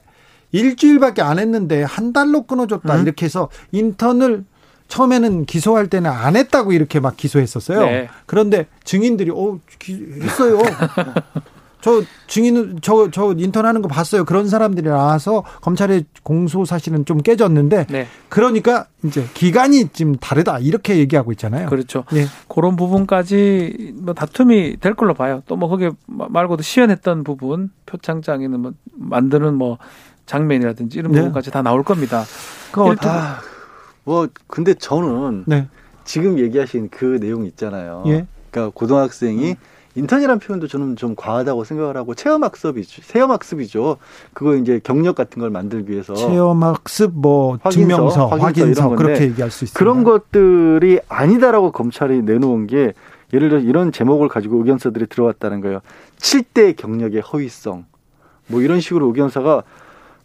S1: 일주일밖에 안 했는데 한 달로 끊어줬다. 음. 이렇게 해서 인턴을 처음에는 기소할 때는 안 했다고 이렇게 막 기소했었어요. 네. 그런데 증인들이 어 했어요. 저 증인은 저 저 인턴하는 거 봤어요. 그런 사람들이 나와서 검찰의 공소 사실은 좀 깨졌는데 네. 그러니까 이제 기간이 좀 다르다 이렇게 얘기하고 있잖아요.
S8: 그렇죠. 네. 그런 부분까지 뭐 다툼이 될 걸로 봐요. 또 뭐 거기에 말고도 시연했던 부분 표창장에는 뭐 만드는 뭐 장면이라든지 이런 네. 부분까지 다 나올 겁니다.
S7: 그거 다. 뭐 근데 저는 네. 지금 얘기하신 그 내용 있잖아요. 예. 그러니까 고등학생이 음. 인턴이라는 표현도 저는 좀 과하다고 생각을 하고 체험학습이죠. 체험학습이죠. 그거 이제 경력 같은 걸 만들기 위해서
S1: 체험학습 뭐 확인서, 증명서, 확인서, 확인서 그렇게 얘기할 수 있습니다.
S7: 그런 것들이 아니다라고 검찰이 내놓은 게 예를 들어 이런 제목을 가지고 의견서들이 들어왔다는 거예요. 7대 경력의 허위성. 뭐 이런 식으로 의견서가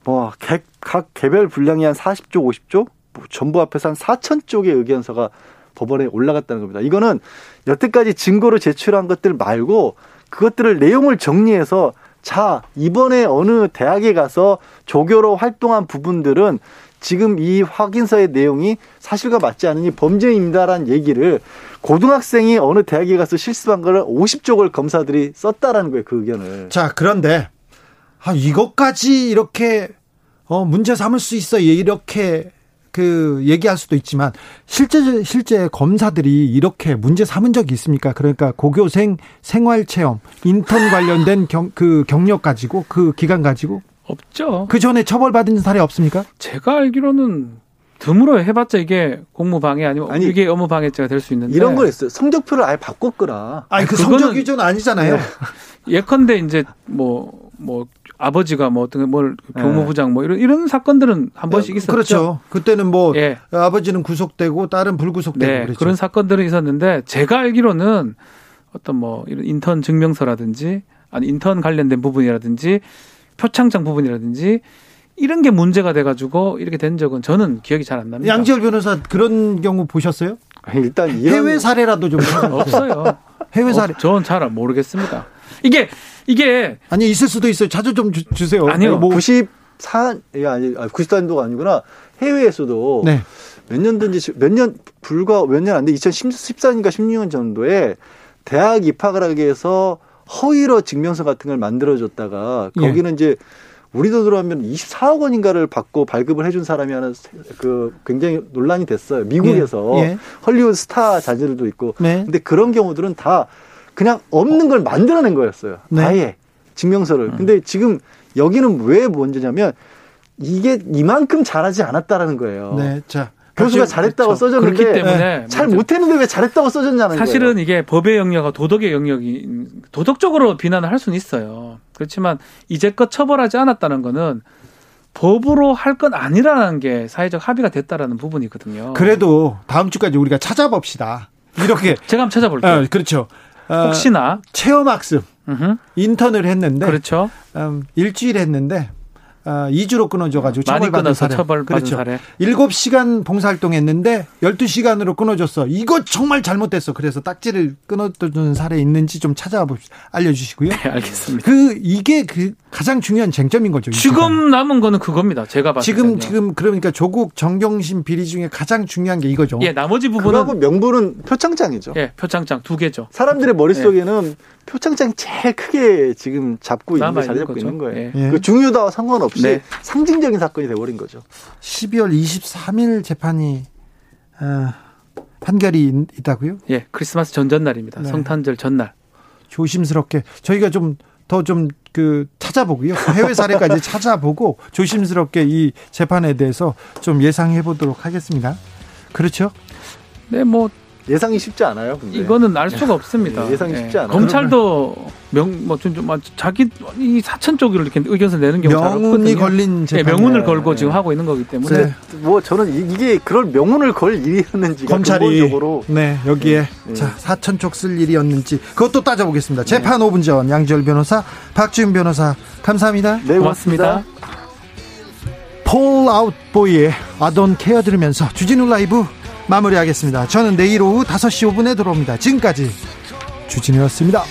S7: 뭐 각 개별 분량이 한 40조, 50조 뭐 전부 앞에서 한 4천 쪽의 의견서가 법원에 올라갔다는 겁니다. 이거는 여태까지 증거로 제출한 것들 말고 그것들을 내용을 정리해서 자, 이번에 어느 대학에 가서 조교로 활동한 부분들은 지금 이 확인서의 내용이 사실과 맞지 않으니 범죄입니다라는 얘기를 고등학생이 어느 대학에 가서 실습한 거를 50쪽을 검사들이 썼다라는 거예요, 그 의견을.
S1: 자, 그런데 아, 이것까지 이렇게 어, 문제 삼을 수 있어. 이렇게 그 얘기할 수도 있지만 실제 실제 검사들이 이렇게 문제 삼은 적이 있습니까? 그러니까 고교생 생활 체험, 인턴 관련된 경, 그 경력 가지고 그 기간 가지고
S8: 없죠.
S1: 그 전에 처벌받은 사례 없습니까?
S8: 제가 알기로는 드물어 해봤자 이게 공무 방해 아니면 아니, 이게 업무 방해죄가 될 수 있는데
S7: 이런 거 있어요. 성적표를 아예 바꿨거나.
S1: 아니 그 성적 위조는 아니잖아요. 네.
S8: 예컨대 이제 뭐뭐 뭐 아버지가 뭐 어떤 뭘 네. 교무부장 뭐 이런 이런 사건들은 한 번씩 있었죠.
S1: 그렇죠. 그때는 뭐 예. 아버지는 구속되고 딸은 불구속되고 네,
S8: 그랬죠. 그런 사건들은 있었는데 제가 알기로는 어떤 뭐 이런 인턴 증명서라든지 아니 인턴 관련된 부분이라든지 표창장 부분이라든지 이런 게 문제가 돼가지고 이렇게 된 적은 저는 기억이 잘 안 납니다.
S1: 양지열 변호사 그런 경우 보셨어요?
S7: 일단
S1: 해외 사례라도 좀
S8: 없어요.
S1: 해외 사례.
S8: 어, 저는 잘 모르겠습니다. 이게 이게
S1: 아니 있을 수도 있어요. 자주 좀 주, 세요
S7: 아니요. 뭐 94, 아니 94년도가 아니구나. 해외에서도 네. 몇 년든지 몇 년 불과 몇 년 안 돼. 2014년인가 16년 정도에 대학 입학을 하기 위해서 허위로 증명서 같은 걸 만들어줬다가 예. 거기는 예. 이제 우리 돈으로 하면 24억 원인가를 받고 발급을 해준 사람이 하나 그 굉장히 논란이 됐어요. 미국에서 예. 예. 헐리우드 스타 자제들도 있고. 네. 근데 그런 경우들은 다 그냥 없는 걸 만들어낸 거였어요. 네. 아예 증명서를. 음. 근데 지금 여기는 왜 문제냐면 이게 이만큼 잘하지 않았다라는 거예요. 네. 자. 교수가 잘했다고 그렇죠. 써졌는데 그렇기 때문에 잘 못했는데 왜 잘했다고 써졌냐는
S8: 사실은
S7: 거예요.
S8: 이게 법의 영역과 도덕의 영역이 도덕적으로 비난을 할 수는 있어요. 그렇지만 이제껏 처벌하지 않았다는 거는 법으로 할 건 아니라는 게 사회적 합의가 됐다라는 부분이거든요.
S1: 그래도 다음 주까지 우리가 찾아봅시다. 이렇게
S8: 제가 한번 찾아볼게요. 어,
S1: 그렇죠.
S8: 어, 혹시나.
S1: 체험학습. 인턴을 했는데
S8: 그렇죠.
S1: 음, 일주일 했는데 어, 2주로 끊어져가지고
S8: 처벌받은 사례. 처벌받은 그렇죠. 사례.
S1: 7시간 봉사활동했는데 12시간으로 끊어졌어. 이거 정말 잘못됐어. 그래서 딱지를 끊어주는 사례 있는지 좀 찾아봅시다. 알려주시고요.
S8: 네, 알겠습니다.
S1: 그 이게 그 가장 중요한 쟁점인 거죠.
S8: 지금 남은 거는 그겁니다. 제가 봤을
S1: 지금 때는요. 지금 그러니까 조국 정경심 비리 중에 가장 중요한 게 이거죠.
S8: 예, 나머지 부분은
S7: 명분은 표창장이죠.
S8: 예, 표창장 두 개죠.
S7: 사람들의 머릿속에는 예. 표창장이 제일 크게 지금 잡고 있는 자리 잡고 있는 거예요. 예. 그 중요도와 상관없이 없이 네. 상징적인 사건이 돼버린 거죠.
S1: 12월 23일 재판이 어, 판결이 있다고요?
S8: 예, 크리스마스 전전날입니다. 네. 성탄절 전날.
S1: 조심스럽게 저희가 좀 더 좀 그 찾아보고요. 해외 사례까지 찾아보고 조심스럽게 이 재판에 대해서 좀 예상해 보도록 하겠습니다. 그렇죠?
S8: 네, 뭐
S7: 예상이 쉽지 않아요. 근데.
S8: 이거는 알 수가 없습니다.
S7: 네, 예상이 쉽지 않아요.
S8: 검찰도 명뭐좀 좀 자기 이 사천 쪽으로 이렇게 의견서 내는 경우가
S1: 명운이 걸린
S8: 재판. 네, 명운을 걸고 지금 하고 있는 거기 때문에 네.
S7: 뭐 저는 이게 그럴 명운을 걸 일이었는지
S1: 검찰이 근본적으로. 네 여기에 네. 자 사천 쪽 쓸 일이었는지 그것도 따져보겠습니다. 재판 5분 전 양지열 변호사, 박주윤 변호사 감사합니다.
S8: 네 고맙습니다.
S1: 폴 아웃보이의 아돈 케어 들으면서 주진우 라이브 마무리하겠습니다. 저는 내일 오후 5시 5분에 들어옵니다. 지금까지 주진우였습니다.